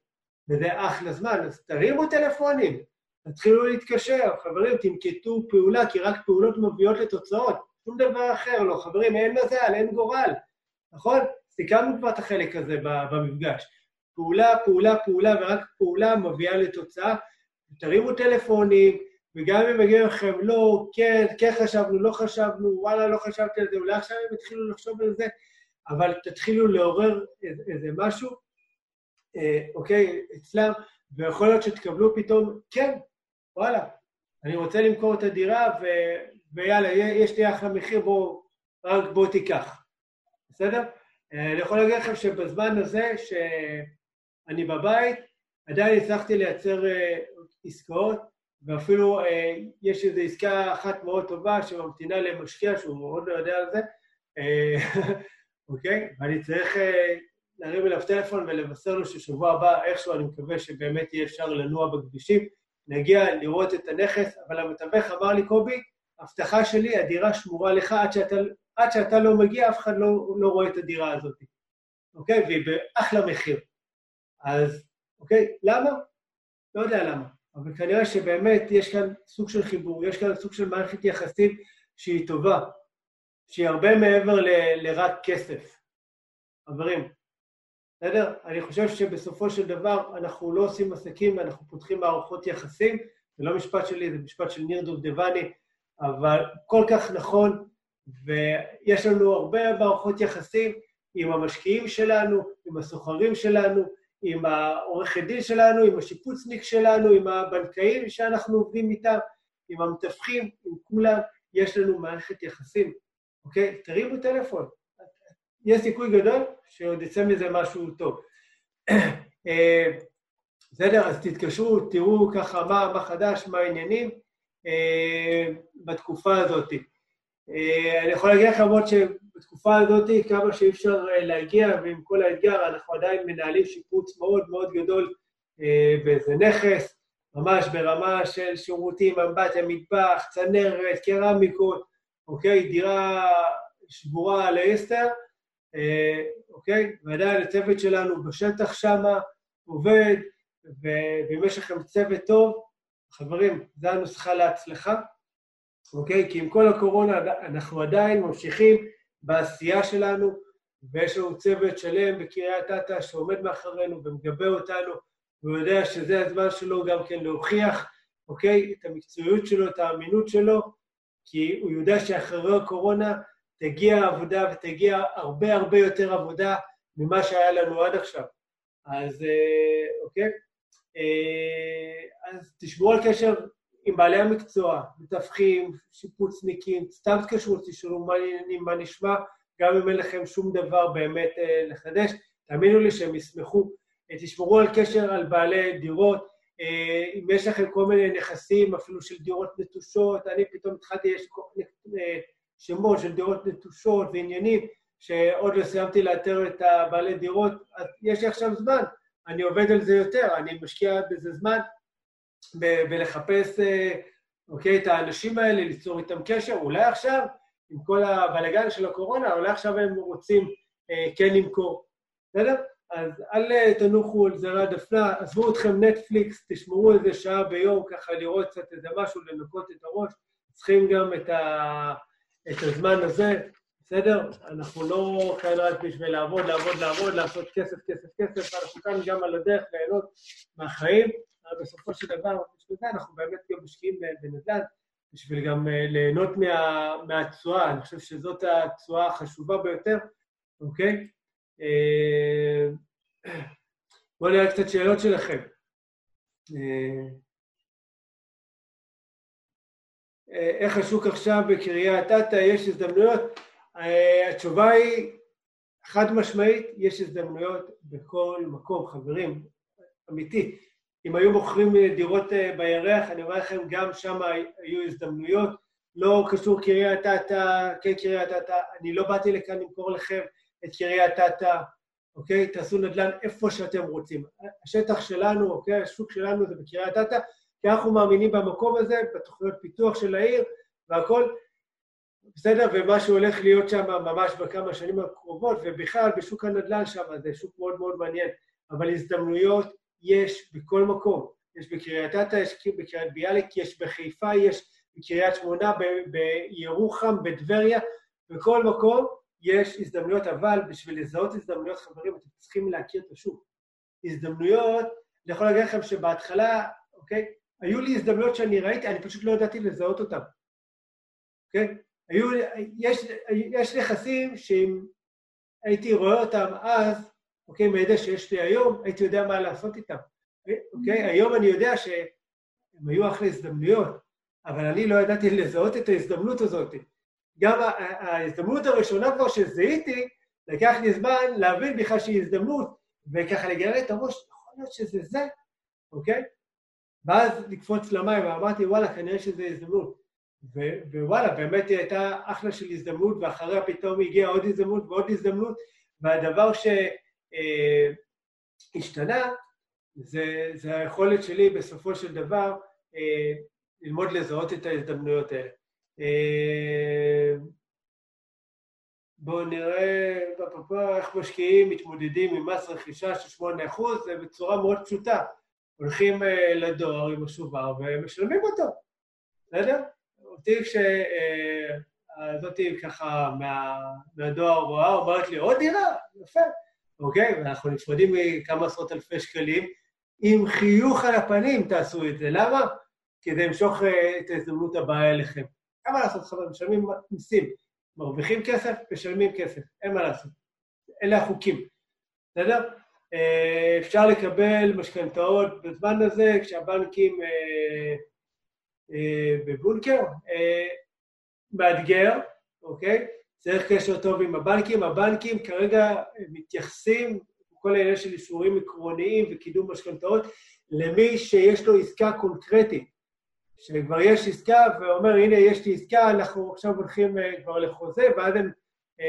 וזה אחלה זמן, אז תרימו טלפונים, תתחילו להתקשר, חברים, תנקטו פעולה, כי רק פעולות מביאות לתוצאות, שום דבר אחר לא. חברים, אין מזל, אין גורל, נכון? סיכמנו כבר את החלק הזה במפגש. פעולה, פעולה, פעולה, ורק פעולה מביאה לתוצאה. תרימו טלפונים, וגם אם מגיעים לכם, לא, כן, כן חשבנו, לא חשבנו, וואלה, לא חשבתי על זה, אולי עכשיו הם יתחילו לחשוב על זה, אבל תתחילו לעורר איזה משהו, אה, אוקיי, אצלם, ויכול להיות שתקבלו פתאום, כן, וואלה, אני רוצה למכור את הדירה, ו... ויאללה, יש לי אחלה מחיר, בוא, רק בוא תיקח, בסדר? אה, אני יכול להגיד לכם שבזמן הזה שאני בבית, עדיין הצלחתי לייצר אה, עסקאות, ואפילו אה, יש איזו עסקה אחת מאוד טובה שממתינה למשקיע שהוא מאוד לא יודע על זה, אוקיי? ואני צריך להרים אליו טלפון ולבשר לו ששבוע הבא, איכשהו אני מקווה שבאמת יהיה אפשר לנוע בכבישים, נגיע לראות את הנכס, אבל המתווך אמר לי, קובי, הבטחה שלי, הדירה שמורה לך עד שאתה, עד שאתה לא מגיע, אף אחד לא, לא רואה את הדירה הזאת, אוקיי? והיא באחלה מחיר. אז, אוקיי, למה? לא יודע למה, אבל כנראה שבאמת יש כאן סוג של חיבור, יש כאן סוג של מערכת יחסים שהיא טובה, שהיא הרבה מעבר ל, לרק כסף. חברים, בסדר? אני חושב שבסופו של דבר אנחנו לא עושים עסקים, אנחנו פותחים מערכות יחסים, זה לא משפט שלי, זה משפט של ניר דובדבני, אבל כל כך נכון, ויש לנו הרבה מערכות יחסים עם המשקיעים שלנו, עם הסוחרים שלנו, עם העורכי דין שלנו, עם השיפוצניק שלנו, עם הבנקאים שאנחנו עובדים איתם, עם המתווכים, עם כולם, יש לנו מערכת יחסים, אוקיי? תרימו טלפון, יש סיכוי גדול שעוד יצא מזה משהו טוב. אה, בסדר, אז תתקשרו, תראו ככה מה, מה חדש, מה העניינים אה, בתקופה הזאת. אה, אני יכול להגיד לכם עוד שבתקופה הזאת, כמה שאי אפשר להגיע, ועם כל האתגר, אנחנו עדיין מנהלים שיפוץ מאוד מאוד גדול באיזה נכס, ממש ברמה של שירותים, אמבטיה, מטבח, צנרת, קרמיקות, אוקיי? דירה שבורה לאסתר, אה, אוקיי? ועדיין הצוות שלנו בשטח שמה עובד, ואם יש לכם צוות טוב, חברים, זו הנוסחה להצלחה, אוקיי? כי עם כל הקורונה אנחנו עדיין ממשיכים בעשייה שלנו, ויש לנו צוות שלם בקריית אתא שעומד מאחורינו ומגבה אותנו, והוא יודע שזה הזמן שלו גם כן להוכיח, אוקיי? את המקצועיות שלו, את האמינות שלו, כי הוא יודע שאחרי הקורונה תגיע עבודה ותגיע הרבה הרבה יותר עבודה ממה שהיה לנו עד עכשיו. אז אה, אוקיי? אה, אז תשמעו על קשר עם בעלי המקצוע, מתווכים, שיפוצניקים, סתם תקשרו, תשאלו מה העניינים, מה נשמע, גם אם אין לכם שום דבר באמת אה, לחדש, תאמינו לי שהם ישמחו. תשמרו על קשר על בעלי דירות, אם יש לכם כל מיני נכסים, אפילו של דירות נטושות, אני פתאום התחלתי, יש מיני שמות של דירות נטושות ועניינים, שעוד לא סיימתי לאתר את הבעלי דירות, אז יש לי עכשיו זמן, אני עובד על זה יותר, אני משקיע בזה זמן בלחפש, אה, אוקיי, את האנשים האלה, ליצור איתם קשר. אולי עכשיו, עם כל הבלגן של הקורונה, אולי עכשיו הם רוצים אה, כן למכור. בסדר? אז אל אה, תנוחו על זרי הדפנה, עזבו אתכם נטפליקס, תשמרו איזה שעה ביום, ככה לראות קצת איזה משהו, לנקות את הראש. צריכים גם את, ה... את הזמן הזה, בסדר? אנחנו לא כאן רק בשביל לעבוד, לעבוד, לעבוד, לעשות כסף, כסף, כסף, אנחנו כאן גם על הדרך ליהנות מהחיים, אבל בסופו של דבר, בשביל זה אנחנו באמת גם משקיעים בנדל"ן, בשביל גם אה, ליהנות מה, מהתשואה, אני חושב שזאת התשואה החשובה ביותר, אוקיי? אה, בואו נראה קצת שאלות שלכם. אה, איך השוק עכשיו בקריית אתא, יש הזדמנויות? התשובה היא חד משמעית, יש הזדמנויות בכל מקום, חברים, אמיתי. אם היו מוכרים דירות אה, בירח, אני אומר לכם, גם שם היו הזדמנויות. לא קשור קריית אתא, כן קריית אתא, אני לא באתי לכאן למכור לכם את קריית אתא, אוקיי? תעשו נדל"ן איפה שאתם רוצים. השטח שלנו, אוקיי? השוק שלנו זה בקריית אתא, כי אנחנו מאמינים במקום הזה, בתוכניות פיתוח של העיר והכול. בסדר? ומה שהולך להיות שם ממש בכמה שנים הקרובות, ובכלל בשוק הנדל"ן שם, זה שוק מאוד מאוד מעניין. אבל הזדמנויות יש בכל מקום. יש בקריית אתא, יש בקריית ביאליק, יש בחיפה, יש בקריית שמונה, בירוחם, בטבריה, בכל מקום יש הזדמנויות, אבל בשביל לזהות הזדמנויות, חברים, אתם צריכים להכיר את השוק. הזדמנויות, אני יכול להגיד לכם שבהתחלה, אוקיי, היו לי הזדמנויות שאני ראיתי, אני פשוט לא ידעתי לזהות אותן. אוקיי? היו, יש, יש נכסים שאם הייתי רואה אותם אז, אוקיי, מידע שיש לי היום, הייתי יודע מה לעשות איתם. אוקיי? היום אני יודע שהם היו אחלה הזדמנויות, אבל אני לא ידעתי לזהות את ההזדמנות הזאת. גם ההזדמנות הראשונה כבר שזיהיתי, לקח לי זמן להבין בכלל שהיא הזדמנות, וככה לגרד את הראש, יכול להיות שזה זה, אוקיי? ואז לקפוץ למים, ואמרתי, וואלה, כנראה שזו הזדמנות. ווואלה, באמת היא הייתה אחלה של הזדמנות, ואחריה פתאום הגיעה עוד הזדמנות ועוד הזדמנות, והדבר שהשתנה זה, זה היכולת שלי בסופו של דבר אה, ללמוד לזהות את ההזדמנויות האלה. אה, בואו נראה איך משקיעים מתמודדים עם מס רכישה של 8%, זה בצורה מאוד פשוטה. הולכים אה, לדואר עם השובר ומשלמים אותו, בסדר? אותי כשזאתי ככה מה, מהדואר רואה, אומרת לי, עוד דירה? יפה. אוקיי? ואנחנו נפרדים מכמה עשרות אלפי שקלים. עם חיוך על הפנים תעשו את זה. למה? כדי למשוך אה, את ההזדמנות הבאה אליכם. אין מה לעשות, חברים, משלמים מיסים. מרוויחים כסף, משלמים כסף. אין מה לעשות. אלה החוקים. בסדר? אה, אפשר לקבל משכנתאות בזמן הזה, כשהבנקים אה, בבונקר, מאתגר, אוקיי? צריך קשר טוב עם הבנקים. הבנקים כרגע מתייחסים, כל העניין של אישורים עקרוניים וקידום משכנתאות, למי שיש לו עסקה קונקרטית. שכבר יש עסקה ואומר, הנה, יש לי עסקה, אנחנו עכשיו הולכים uh, כבר לחוזה, ואז הם uh,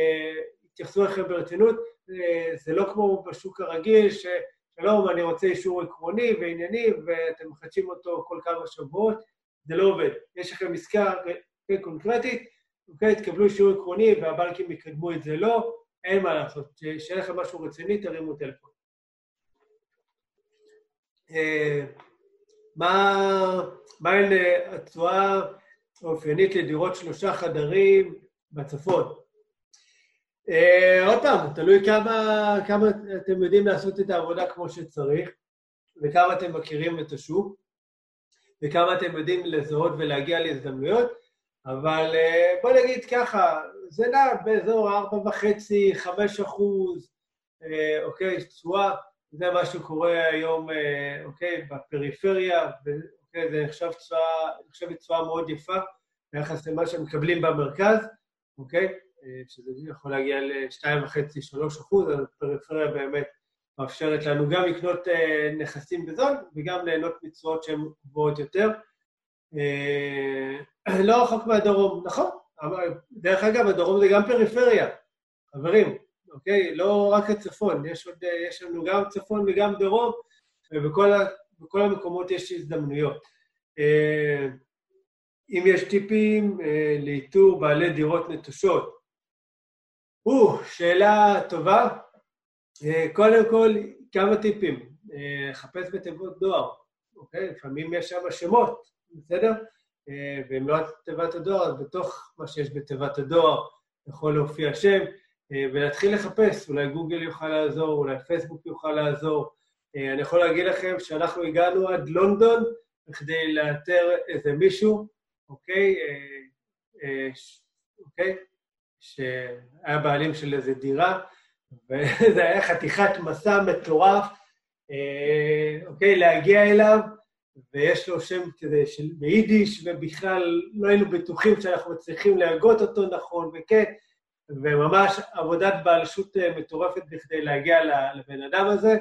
יתייחסו לכם ברצינות. Uh, זה לא כמו בשוק הרגיל, ששלום, אני רוצה אישור עקרוני וענייני, ואתם מחדשים אותו כל כמה שבועות, זה לא עובד. יש לכם עסקה קונקרטית, אוקיי, תקבלו אישור עקרוני והבנקים יקדמו את זה לא, אין מה לעשות. שיהיה לכם משהו רציני, תרימו טלפון. אה, מה התשואה האופיינית לדירות שלושה חדרים בצפון? אה, עוד פעם, תלוי כמה אתם יודעים לעשות את העבודה כמו שצריך, וכמה אתם מכירים את השוק, וכמה אתם יודעים לזהות ולהגיע להזדמנויות. אבל אה, בוא נגיד ככה, זה נע באזור 4.5-5 אחוז, אה, אוקיי, תשואה, זה מה שקורה היום, אה, אוקיי, בפריפריה, ואוקיי, זה נחשב תשואה, נחשבת תשואה מאוד יפה ביחס למה שמקבלים במרכז, אוקיי, שזה יכול להגיע ל-2.5-3 אחוז, אז הפריפריה באמת מאפשרת לנו גם לקנות נכסים בזול וגם ליהנות מתשואות שהן גבוהות יותר. לא רחוק מהדרום, נכון. דרך אגב, הדרום זה גם פריפריה, חברים, אוקיי? לא רק הצפון, יש, עוד, יש לנו גם צפון וגם דרום, ובכל המקומות יש הזדמנויות. אה, אם יש טיפים אה, לאיתור בעלי דירות נטושות, או, שאלה טובה. אה, קודם כל, כמה טיפים. חפש בתיבות דואר, אוקיי? לפעמים יש שם שמות, בסדר? ואם לא תיבת הדואר, אז בתוך מה שיש בתיבת הדואר יכול להופיע שם, ולהתחיל לחפש. אולי גוגל יוכל לעזור, אולי פייסבוק יוכל לעזור. אני יכול להגיד לכם שאנחנו הגענו עד לונדון בכדי לאתר איזה מישהו, אוקיי? אה, אה, אוקיי? שהיה בעלים של איזה דירה, וזה היה חתיכת מסע מטורף, אה, אוקיי? להגיע אליו, ויש לו שם כזה של ביידיש, ובכלל לא היינו בטוחים שאנחנו מצליחים להגות אותו נכון, וכן, וממש עבודת בעלשות מטורפת בכדי להגיע לבן אדם הזה,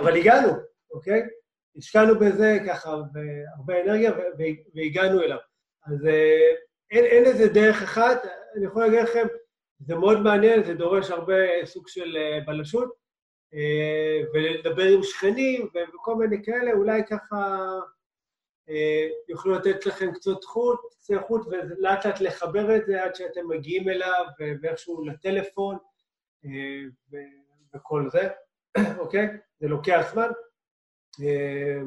אבל הגענו, אוקיי? השקענו בזה ככה הרבה אנרגיה והגענו אליו. אז אה, אין, אין איזה דרך אחת, אני יכול להגיד לכם, זה מאוד מעניין, זה דורש הרבה סוג של אה, בלשות, אה, ולדבר עם שכנים וכל מיני כאלה, אולי ככה יוכלו לתת לכם קצת חוט, קצת חוט, ולאט לאט לחבר את זה עד שאתם מגיעים אליו, ואיכשהו לטלפון וכל זה, אוקיי? זה לוקח זמן. אה,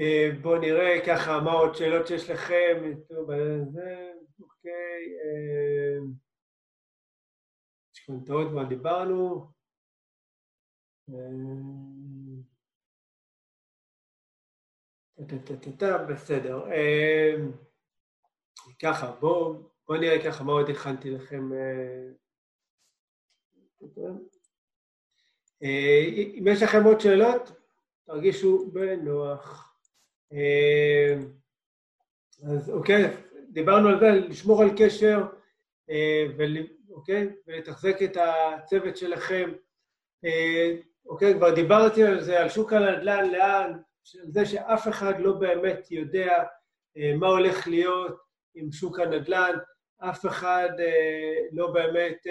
אה, בואו נראה ככה מה עוד שאלות שיש לכם. אוקיי. משכנתאות כבר דיברנו. אה, בסדר. ככה, בואו נראה ככה מה עוד הכנתי לכם. אם יש לכם עוד שאלות, תרגישו בנוח. אה, אז אוקיי, דיברנו על זה, לשמור על קשר, אה, אוקיי, ולתחזק את הצוות שלכם. אה, אוקיי, כבר דיברתי על זה, על שוק הנדל"ן, לאן, על זה שאף אחד לא באמת יודע מה הולך להיות עם שוק הנדל"ן, אף אחד לא באמת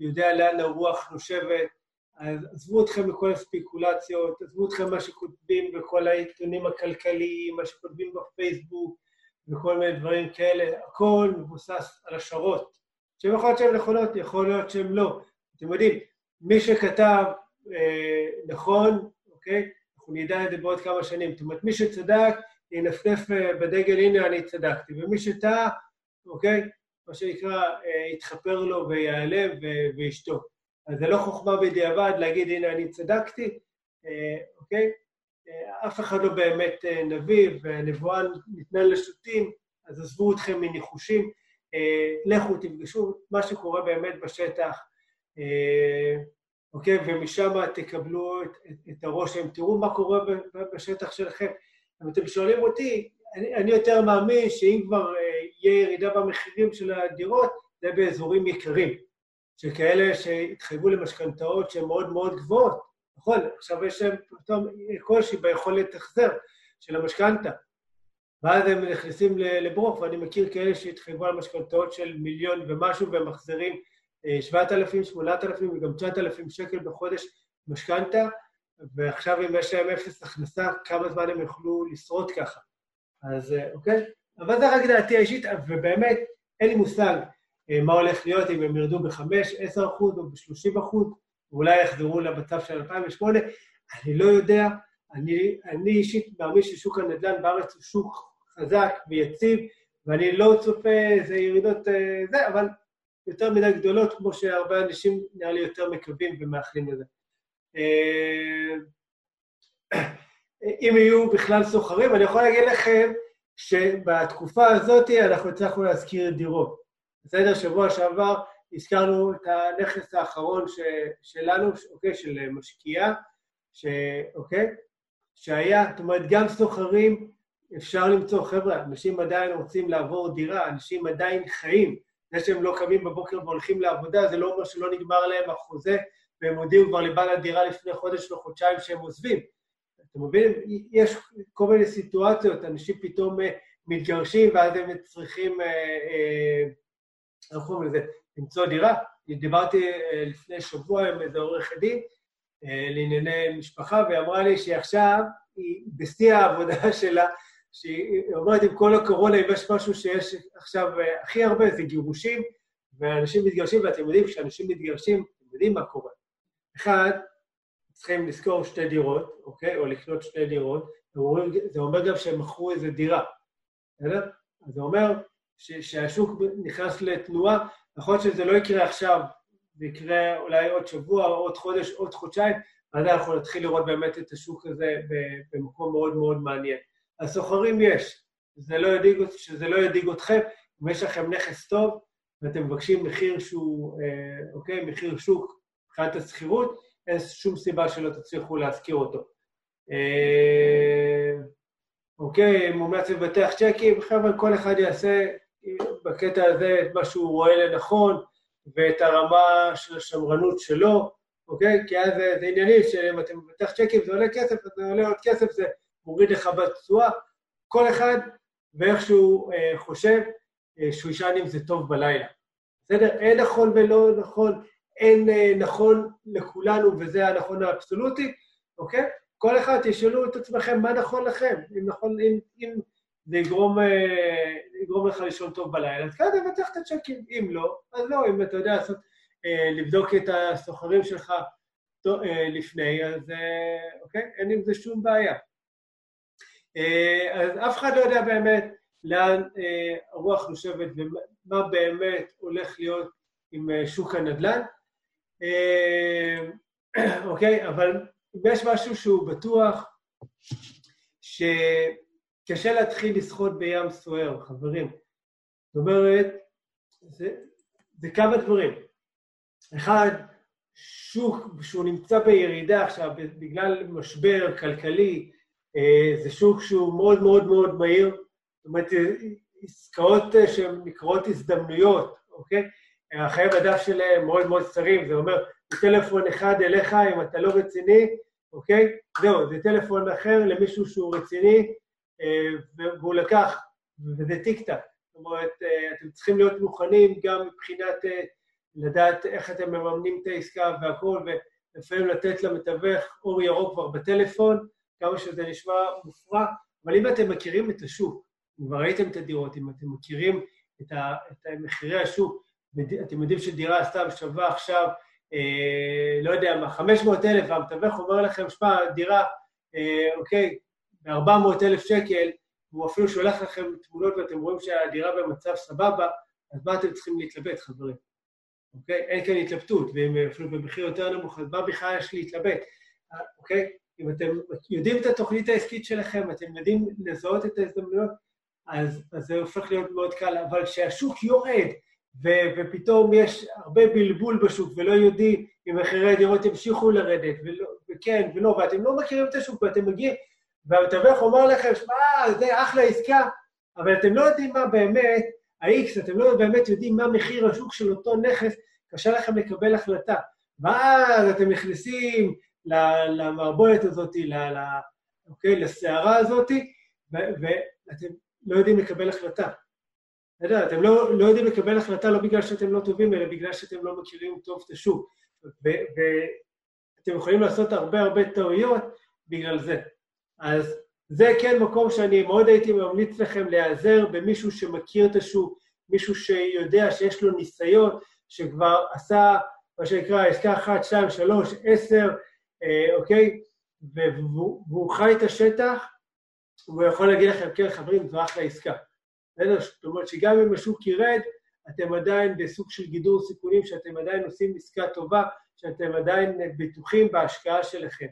יודע לאן הרוח נושבת. אז עזבו אתכם מכל הספיקולציות, עזבו אתכם מה שכותבים בכל העיתונים הכלכליים, מה שכותבים בפייסבוק וכל מיני דברים כאלה, הכל מבוסס על השערות, שיכול להיות שהן נכונות, יכול להיות שהן לא. אתם יודעים, מי שכתב אה, נכון, אוקיי? אנחנו נדע את זה בעוד כמה שנים. זאת אומרת, מי שצדק, ינפנף אה, בדגל, הנה אני צדקתי, ומי שטעה, אוקיי? מה שנקרא, אה, יתחפר לו ויעלם וישתוק. אז זה לא חוכמה בדיעבד להגיד, הנה, אני צדקתי, אה, אוקיי? אה, אף אחד לא באמת אה, נביא, ונבואה ניתנה לשוטים, אז עזבו אתכם מניחושים, לכו, תפגשו מה שקורה באמת בשטח, אוקיי? ומשם תקבלו את, את, את הרושם, תראו מה קורה בשטח שלכם. אם אתם שואלים אותי, אני, אני יותר מאמין שאם כבר יהיה ירידה במחירים של הדירות, זה באזורים יקרים. של כאלה שהתחייבו למשכנתאות שהן מאוד מאוד גבוהות, נכון? עכשיו יש להם פתאום קושי ביכולת החזר של המשכנתה. ואז הם נכנסים לברוך, ואני מכיר כאלה שהתחייבו על משכנתאות של מיליון ומשהו והם מחזירים 7,000, 8,000 וגם 9,000 שקל בחודש משכנתה, ועכשיו אם יש להם אפס הכנסה, כמה זמן הם יוכלו לשרוד ככה. אז אוקיי? אבל זה רק דעתי האישית, ובאמת אין לי מושג. אה, מה הולך להיות אם הם ירדו ב-5, 10 אחוז או ב-30 אחוז, ואולי יחזרו למצב של 2008, אני לא יודע. אני, אני אישית מאמין ששוק הנדל"ן בארץ הוא שוק חזק ויציב, ואני לא צופה איזה ירידות אה, זה, אבל יותר מדי גדולות, כמו שהרבה אנשים נראה לי יותר מקווים ומאחלים לזה. אה, אם יהיו בכלל סוחרים, אני יכול להגיד לכם שבתקופה הזאת אנחנו הצלחנו להשכיר דירות. בסדר? שבוע שעבר הזכרנו את הנכס האחרון ש, שלנו, אוקיי? של משקיעה, ש, אוקיי? שהיה, זאת אומרת, גם סוחרים אפשר למצוא, חבר'ה, אנשים עדיין רוצים לעבור דירה, אנשים עדיין חיים. זה שהם לא קמים בבוקר והולכים לעבודה, זה לא אומר שלא נגמר להם החוזה, והם הודיעו כבר לבעל הדירה לפני חודש או חודשיים שהם עוזבים. אתם מבינים? יש כל מיני סיטואציות, אנשים פתאום אה, מתגרשים ואז הם צריכים... אה, אה, איך קוראים לזה? למצוא דירה. דיברתי לפני שבוע עם איזה עורכת דין לענייני משפחה, והיא אמרה לי שעכשיו היא בשיא העבודה שלה, שהיא אומרת עם כל הקורונה, אם יש משהו שיש עכשיו הכי הרבה, זה גירושים, ואנשים מתגרשים, ואתם יודעים, כשאנשים מתגרשים, אתם יודעים מה קורה. אחד, צריכים לשכור שתי דירות, אוקיי? או לקנות שתי דירות, זה אומר גם שהם מכרו איזה דירה, בסדר? זה אומר ש, שהשוק נכנס לתנועה, נכון שזה לא יקרה עכשיו, זה יקרה אולי עוד שבוע, עוד חודש, עוד חודשיים, אז אנחנו נתחיל לראות באמת את השוק הזה במקום מאוד מאוד מעניין. אז סוחרים יש, זה לא ידיג, שזה לא ידאיג אתכם, אם יש לכם נכס טוב ואתם מבקשים מחיר שהוא, אה, אוקיי, מחיר שוק מבחינת השכירות, אין שום סיבה שלא תצליחו להשכיר אותו. אה, אוקיי, מומלץ לבטח צ'קים, חבר'ה, כל אחד יעשה בקטע הזה את מה שהוא רואה לנכון ואת הרמה של השמרנות שלו, אוקיי? כי אז זה, זה ענייני שאם אתם מבטח צ'קים זה עולה כסף, אז זה עולה עוד כסף, זה מוריד לך בתשואה. כל אחד ואיך שהוא אה, חושב אה, שהוא ישן עם זה טוב בלילה. בסדר? אין נכון ולא נכון, אין אה, נכון לכולנו וזה הנכון האבסולוטי, אוקיי? כל אחד תשאלו את עצמכם מה נכון לכם, אם נכון, אם, אם זה יגרום, אה, יגרום לך לישון טוב בלילה, אז ככה תבטח את הצ'קים, אם לא, אז לא, אם אתה יודע לעשות, אה, לבדוק את הסוחרים שלך לפני, אז אוקיי, אין עם זה שום בעיה. אז אף אחד לא יודע באמת לאן הרוח נושבת ומה באמת הולך להיות עם שוק הנדל"ן. אוקיי, אבל יש משהו שהוא בטוח, שקשה להתחיל לשחות בים סוער, חברים. זאת אומרת, זה, זה כמה דברים. אחד, שוק שהוא נמצא בירידה עכשיו בגלל משבר כלכלי, אה, זה שוק שהוא מאוד מאוד מאוד מהיר, זאת אומרת, עסקאות אה, שהן נקראות הזדמנויות, אוקיי? החיי מדף שלהם מאוד מאוד קצרים, זה אומר, טלפון אחד אליך אם אתה לא רציני, אוקיי? זהו, זה טלפון אחר למישהו שהוא רציני, אה, והוא לקח, וזה טיק טק. זאת אומרת, אה, אתם צריכים להיות מוכנים גם מבחינת אה, לדעת איך אתם מממנים את העסקה והכול, ולפעמים לתת למתווך אור ירוק כבר בטלפון, כמה שזה נשמע מופרע, אבל אם אתם מכירים את השוק, אם כבר ראיתם את הדירות, אם אתם מכירים את, ה, את מחירי השוק, אתם יודעים שדירה סתם שווה עכשיו אה, לא יודע מה, 500 אלף, והמתווך אומר לכם, שמע, דירה, אה, אוקיי, ב-400 אלף שקל, והוא אפילו שולח לכם תמונות ואתם רואים שהדירה במצב סבבה, אז מה אתם צריכים להתלבט, חברים? אוקיי? אין כאן התלבטות, ואם אפילו במחיר יותר נמוך, אז מה בכלל יש להתלבט? אה, אוקיי? אם אתם יודעים את התוכנית העסקית שלכם, אתם יודעים לזהות את ההזדמנויות, אז, אז זה הופך להיות מאוד קל, אבל כשהשוק יורד, ו- ופתאום יש הרבה בלבול בשוק ולא יודעים אם מחירי הדירות ימשיכו לרדת, ולא, וכן ולא, ואתם לא מכירים את השוק ואתם מגיעים, והמתווך אומר לכם, שמע, זה אחלה עסקה, אבל אתם לא יודעים מה באמת ה-X, אתם לא באמת יודעים מה מחיר השוק של אותו נכס, קשה לכם לקבל החלטה. ואז אתם נכנסים למערבולת הזאת, אוקיי, לסערה הזאת, ואתם לא יודעים לקבל החלטה. אתה יודע, אתם לא, לא יודעים לקבל החלטה לא בגלל שאתם לא טובים, אלא בגלל שאתם לא מכירים טוב את השוק. ואתם יכולים לעשות הרבה הרבה טעויות בגלל זה. אז זה כן מקום שאני מאוד הייתי ממליץ לכם להיעזר במישהו שמכיר את השוק, מישהו שיודע שיש לו ניסיון, שכבר עשה מה שנקרא עסקה אחת, שתיים, שלוש, עשר, אה, אוקיי? והוא, חי את השטח, והוא יכול להגיד לכם, כן, חברים, זו אחלה עסקה. בסדר? זאת אומרת שגם אם השוק ירד, אתם עדיין בסוג של גידור סיכונים, שאתם עדיין עושים עסקה טובה, שאתם עדיין בטוחים בהשקעה שלכם,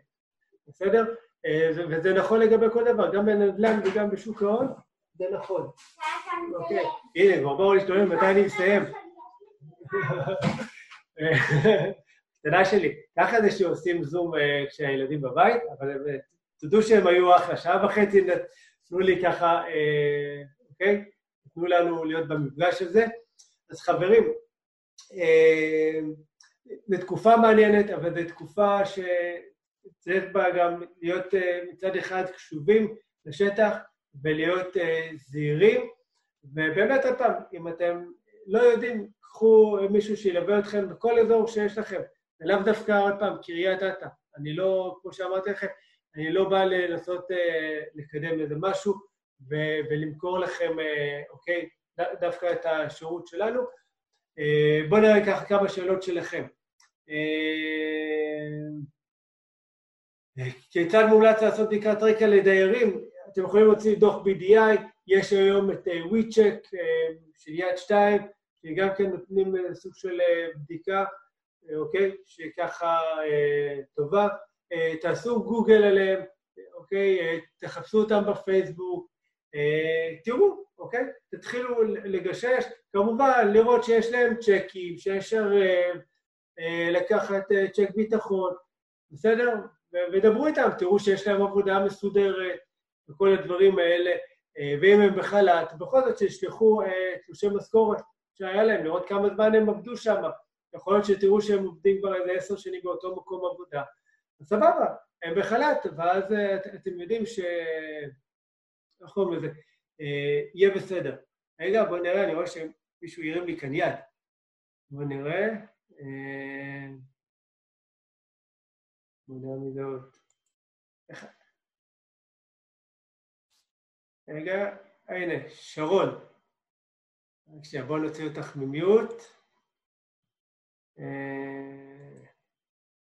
בסדר? אה, וזה נכון לגבי כל דבר, גם בנדל"ן וגם בשוק ההון, זה נכון. אוקיי, הנה, כבר באו להשתולל, מתי אני מסיים? קטנה שלי, ככה זה שעושים זום אה, כשהילדים בבית, אבל אה, תדעו שהם היו אחלה, שעה וחצי נתנו לי ככה אוקיי? תנו לנו להיות במפגש הזה. אז חברים, אה, זו תקופה מעניינת, אבל זו תקופה שצריך בה גם להיות אה, מצד אחד קשובים לשטח ולהיות אה, זהירים, ובאמת, עוד פעם, אם אתם לא יודעים, קחו מישהו שילווה אתכם בכל אזור שיש לכם, ולאו דווקא, עוד פעם, קריית אתא. אני לא, כמו שאמרתי לכם, אני לא בא לנסות אה, לקדם איזה משהו ו- ולמכור לכם, אה, אוקיי, דווקא את השירות שלנו. אה, בואו נראה ככה כמה שאלות שלכם. כיצד מומלץ לעשות בדיקת רקע לדיירים? אתם יכולים להוציא דוח BDI, יש היום את WeCheck של יד 2, שגם כן נותנים סוג של בדיקה, אוקיי? שככה טובה. אה, תעשו גוגל עליהם, אוקיי? אה, תחפשו אותם בפייסבוק, אה, תראו, אוקיי? תתחילו לגשש, כמובן לראות שיש להם צ'קים, שאפשר לקחת צ'ק ביטחון, בסדר? ודברו איתם, תראו שיש להם עבודה מסודרת וכל הדברים האלה, ואם הם בחל"ת, בכל זאת שישלחו תלושי משכורת שהיה להם, לראות כמה זמן הם עבדו שם. יכול להיות שתראו שהם עובדים כבר איזה עשר שנים באותו מקום עבודה, אז סבבה, הם בחל"ת, ואז אה, אתם יודעים ש... איך קוראים לזה? אה, יהיה בסדר. רגע, בואו נראה, אני רואה שמישהו ירים לי כאן יד. בואו נראה. אה, בואו נראה מי זה עוד. רגע, הנה, שרון. רק שנייה, בואו נוציא אותך ממיוט.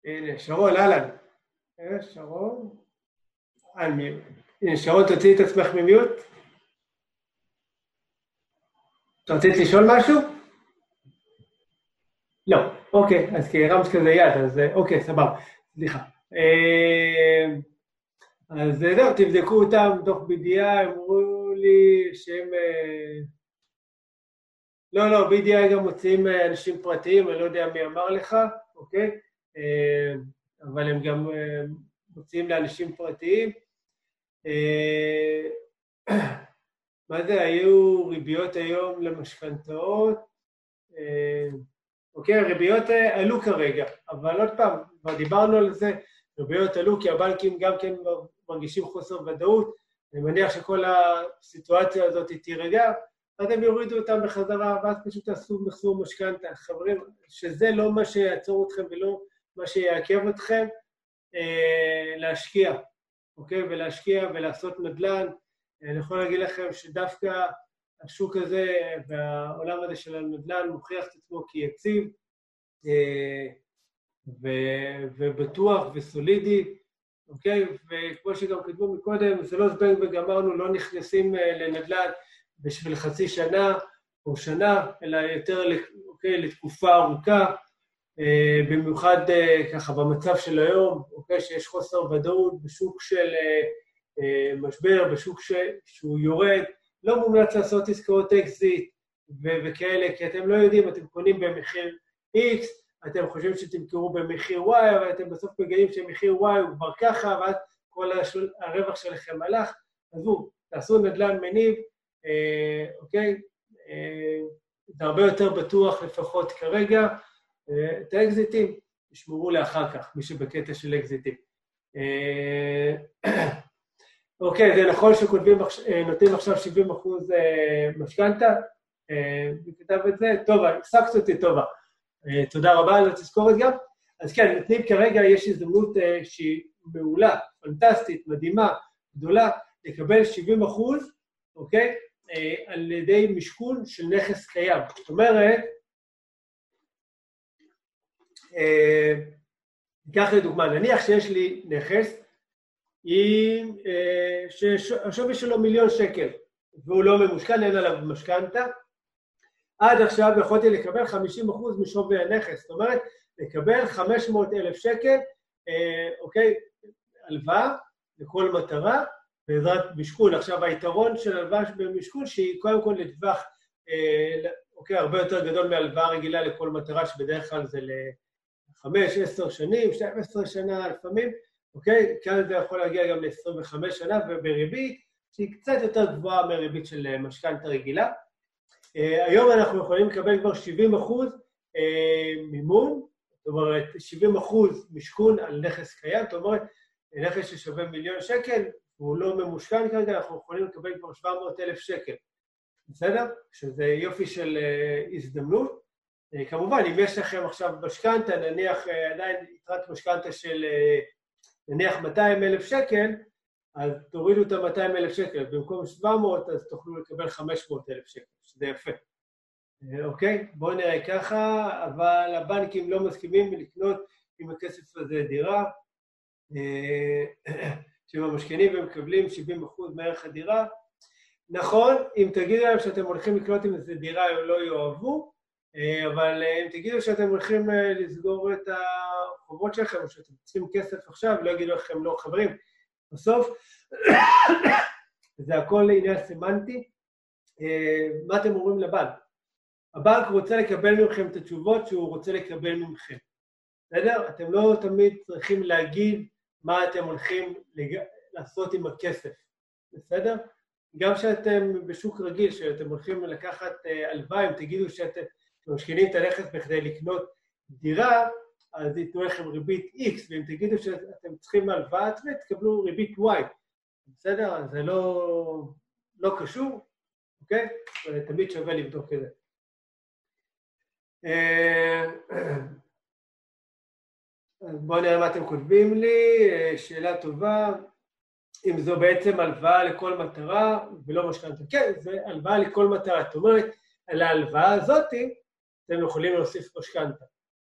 הנה, שרון, אהלן. אה, שרון. הנה, שרון, תוציאי את עצמך ממיוט. אתה רצית לשאול משהו? לא. אוקיי, אז כי הרמת כזה יד, אז אה, אוקיי, סבבה. סליחה. אה, אז זהו, תבדקו אותם, דוח BDI, אמרו לי שהם... לא, לא, BDI גם מוציאים אנשים פרטיים, אני לא יודע מי אמר לך, אוקיי? אה, אבל הם גם אה, מוציאים לאנשים פרטיים. אה, מה זה, היו ריביות היום למשכנתאות? אוקיי, הריביות עלו כרגע, אבל עוד פעם, כבר דיברנו על זה, ריביות עלו כי הבנקים גם כן מרגישים חוסר ודאות, אני מניח שכל הסיטואציה הזאת תירגע, אז הם יורידו אותם בחזרה, ואז פשוט תעשו מחזור משכנתה. חברים, שזה לא מה שיעצור אתכם ולא מה שיעכב אתכם, אה, להשקיע, אוקיי? ולהשקיע ולעשות נדל"ן. אני יכול להגיד לכם שדווקא השוק הזה והעולם הזה של הנדל"ן מוכיח את עצמו כיציב אה, ו- ובטוח וסולידי, אוקיי? וכמו שגם כתבו מקודם, זה לא זבנג וגמרנו, לא נכנסים אה, לנדל"ן בשביל חצי שנה או שנה, אלא יותר, אוקיי, לתקופה ארוכה. אה, במיוחד אה, ככה במצב של היום, אוקיי, שיש חוסר ודאות בשוק של אה, משבר, בשוק ש... שהוא יורד, לא מומלץ לעשות עסקאות אקזיט ו- וכאלה, כי אתם לא יודעים, אתם קונים במחיר X, אתם חושבים שתמכרו במחיר Y, אבל אתם בסוף מגלים שמחיר Y הוא כבר ככה, ואז כל השול... הרווח שלכם הלך. עזבו, תעשו נדל"ן מניב, אה, אוקיי? אה, זה הרבה יותר בטוח לפחות כרגע. את האקזיטים תשמרו לאחר כך, מי שבקטע של אקזיטים. אה, אוקיי, זה נכון שכותבים, אה, נותנים עכשיו 70 אחוז אה, משכנתה? מי כתב את זה? טובה, הפסקת אותי טובה. תודה רבה על התזכורת גם. אז כן, נותנים כרגע, יש הזדמנות שהיא מעולה, פנטסטית, מדהימה, גדולה, לקבל 70 אחוז, אוקיי? על ידי משכון של נכס קיים. זאת אומרת, ניקח לדוגמה, נניח שיש לי נכס עם, אה, שהשווי שלו מיליון שקל והוא לא ממושכן, אין עליו משכנתה, עד עכשיו יכולתי לקבל 50% משווי הנכס, זאת אומרת, לקבל 500 אלף שקל, אה, אוקיי, הלוואה לכל מטרה, בעזרת משכון. עכשיו, היתרון של הלוואה במשכון שהיא קודם כל לטווח, אה, אוקיי, הרבה יותר גדול מהלוואה רגילה לכל מטרה, שבדרך כלל זה חמש, עשר שנים, 12 שנה לפעמים, אוקיי? כאן זה יכול להגיע גם ל-25 שנה, ובריבית שהיא קצת יותר גבוהה מהריבית של אה, משכנתה רגילה. Uh, היום אנחנו יכולים לקבל כבר 70 אחוז uh, מימון, זאת אומרת 70 אחוז משכון על נכס קיים, זאת אומרת נכס ששווה מיליון שקל, הוא לא ממושכן כרגע, אנחנו יכולים לקבל כבר 700 אלף שקל. בסדר? שזה יופי של הזדמנות. כמובן, אם יש לכם עכשיו משכנתה, נניח עדיין יתרת משכנתה של נניח 200 אלף שקל, אז תורידו את ה-200 אלף שקל, במקום 700 אז תוכלו לקבל 500 אלף שקל, שזה יפה. אוקיי? בואו נראה ככה, אבל הבנקים לא מסכימים לקנות עם הכסף הזה דירה, שהם המשכנים ומקבלים 70% מערך הדירה. נכון, אם תגידו להם שאתם הולכים לקנות עם איזה דירה, הם לא יאהבו, אבל אם תגידו שאתם הולכים לסגור את החובות שלכם, או שאתם צריכים כסף עכשיו, לא יגידו לכם לא, חברים. בסוף, זה הכל לעניין סמנטי. מה אתם אומרים לבנק? הבנק רוצה לקבל מכם את התשובות שהוא רוצה לקבל מכם. בסדר? אתם לא תמיד צריכים להגיד מה אתם הולכים לג... לעשות עם הכסף, בסדר? גם כשאתם בשוק רגיל, שאתם הולכים לקחת אה, הלוואה, אם תגידו שאתם משקיעים את הנכס בכדי לקנות דירה, אז ייתנו לכם ריבית X, ואם תגידו שאתם צריכים הלוואה עצמית, תקבלו ריבית Y. בסדר? אז זה לא, לא קשור, אוקיי? תמיד שווה לבדוק את זה. אה, בואו נראה מה אתם כותבים לי, אה, שאלה טובה, אם זו בעצם הלוואה לכל מטרה ולא משכנתה. כן, זה הלוואה לכל מטרה. זאת אומרת, על ההלוואה הזאת אתם יכולים להוסיף משכנתה.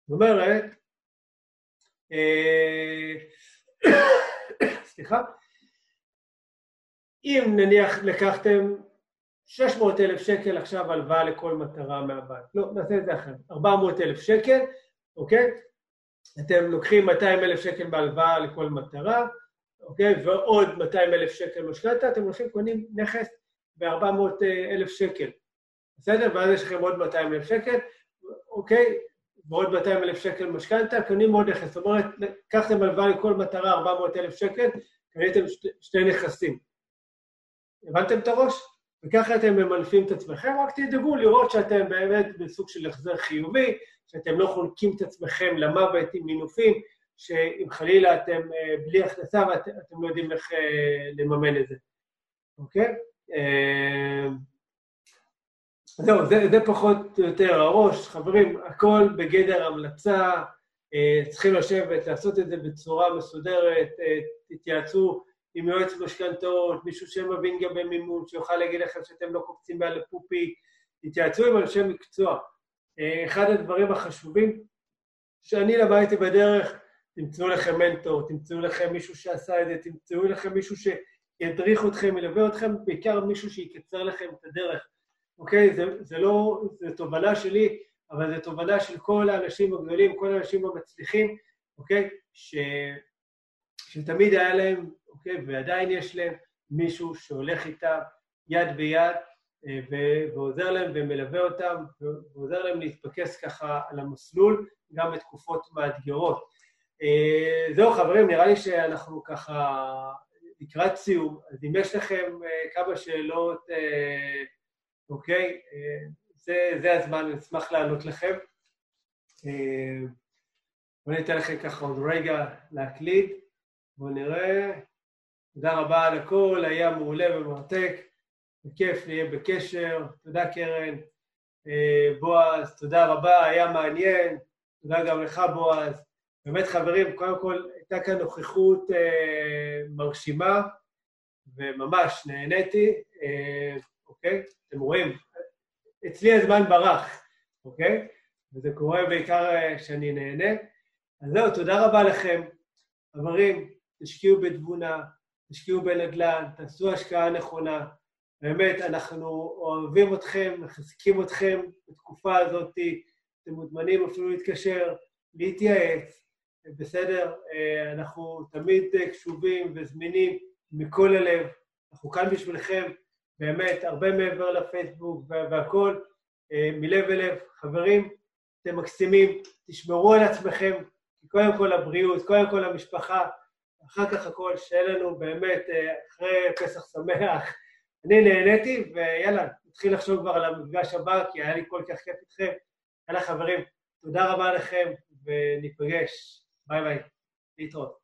זאת אומרת, אה, סליחה, אם נניח לקחתם 600 אלף שקל עכשיו הלוואה לכל מטרה מהבנק. לא, נעשה את זה אחרת. 400 אלף שקל, אוקיי? אתם לוקחים 200 אלף שקל בהלוואה לכל מטרה, אוקיי? ועוד 200 אלף שקל משכנתה, אתם הולכים קונים נכס ב-400 אלף שקל. בסדר? ואז יש לכם עוד 200 אלף שקל, אוקיי? ועוד 200 אלף שקל משכנתה, קונים עוד נכס. זאת אומרת, לקחתם הלוואה לכל מטרה 400 אלף שקל, קניתם שתי, נכסים. הבנתם את הראש? וככה אתם ממנפים את עצמכם, רק תדאגו לראות שאתם באמת בסוג של החזר חיובי, שאתם לא חונקים את עצמכם למוות עם מינופים, שאם חלילה אתם אה, בלי הכנסה ואתם לא יודעים איך אה, לממן את זה, אוקיי? אה, זהו, זה, זה פחות או יותר הראש. חברים, הכל בגדר המלצה, צריכים לשבת, לעשות את זה בצורה מסודרת, תתייעצו עם יועץ משכנתאות, מישהו שמבין גם במימון, שיוכל להגיד לכם שאתם לא קופצים מעל לפופי, תתייעצו עם אנשי מקצוע. אה, אחד הדברים החשובים שאני למדתי בדרך, תמצאו לכם מנטור, תמצאו לכם מישהו שעשה את זה, תמצאו לכם מישהו שידריך אתכם, ילווה אתכם, בעיקר מישהו שיקצר לכם את הדרך. אוקיי? זה, זה לא, זו תובנה שלי, אבל זו תובנה של כל האנשים הגדולים, כל האנשים המצליחים, אוקיי? ש, שתמיד היה להם אוקיי? ועדיין יש להם מישהו שהולך איתם יד ביד ועוזר להם ומלווה אותם ועוזר להם להתפקס ככה על המסלול גם בתקופות מאתגרות. אה, זהו חברים, נראה לי שאנחנו ככה לקראת סיום, אז אם יש לכם אה, כמה שאלות, אוקיי, זה, זה הזמן, אני אשמח לענות לכם. בואו ניתן לכם ככה עוד רגע להקליד, בואו נראה. תודה רבה על הכל, היה מעולה ומרתק, בכיף נהיה בקשר, תודה קרן. אה, בועז, תודה רבה, היה מעניין, תודה גם לך בועז. באמת חברים, קודם כל הייתה כאן נוכחות אה, מרשימה, וממש נהניתי, אה, אוקיי? אתם רואים, אצלי הזמן ברח, אוקיי? וזה קורה בעיקר כשאני נהנה. אז זהו, תודה רבה לכם. חברים, תשקיעו בתבונה, תשקיעו בנדל"ן, תעשו השקעה נכונה. באמת, אנחנו אוהבים אתכם, מחזקים אתכם בתקופה הזאת. אתם מוזמנים אפילו להתקשר, להתייעץ, בסדר? אה, אנחנו תמיד קשובים וזמינים מכל הלב. אנחנו כאן בשבילכם, באמת, הרבה מעבר לפייסבוק והכול, אה, מלב אל. חברים, אתם מקסימים, תשמרו על עצמכם, קודם כל הבריאות, קודם כל המשפחה, אחר כך הכל, שיהיה לנו באמת, אה, אחרי פסח שמח. אני נהניתי, ויאללה, נתחיל לחשוב כבר על המפגש הבא, כי היה לי כל כך כיף איתכם. יאללה חברים, תודה רבה לכם, וניפגש. ביי ביי. להתראות.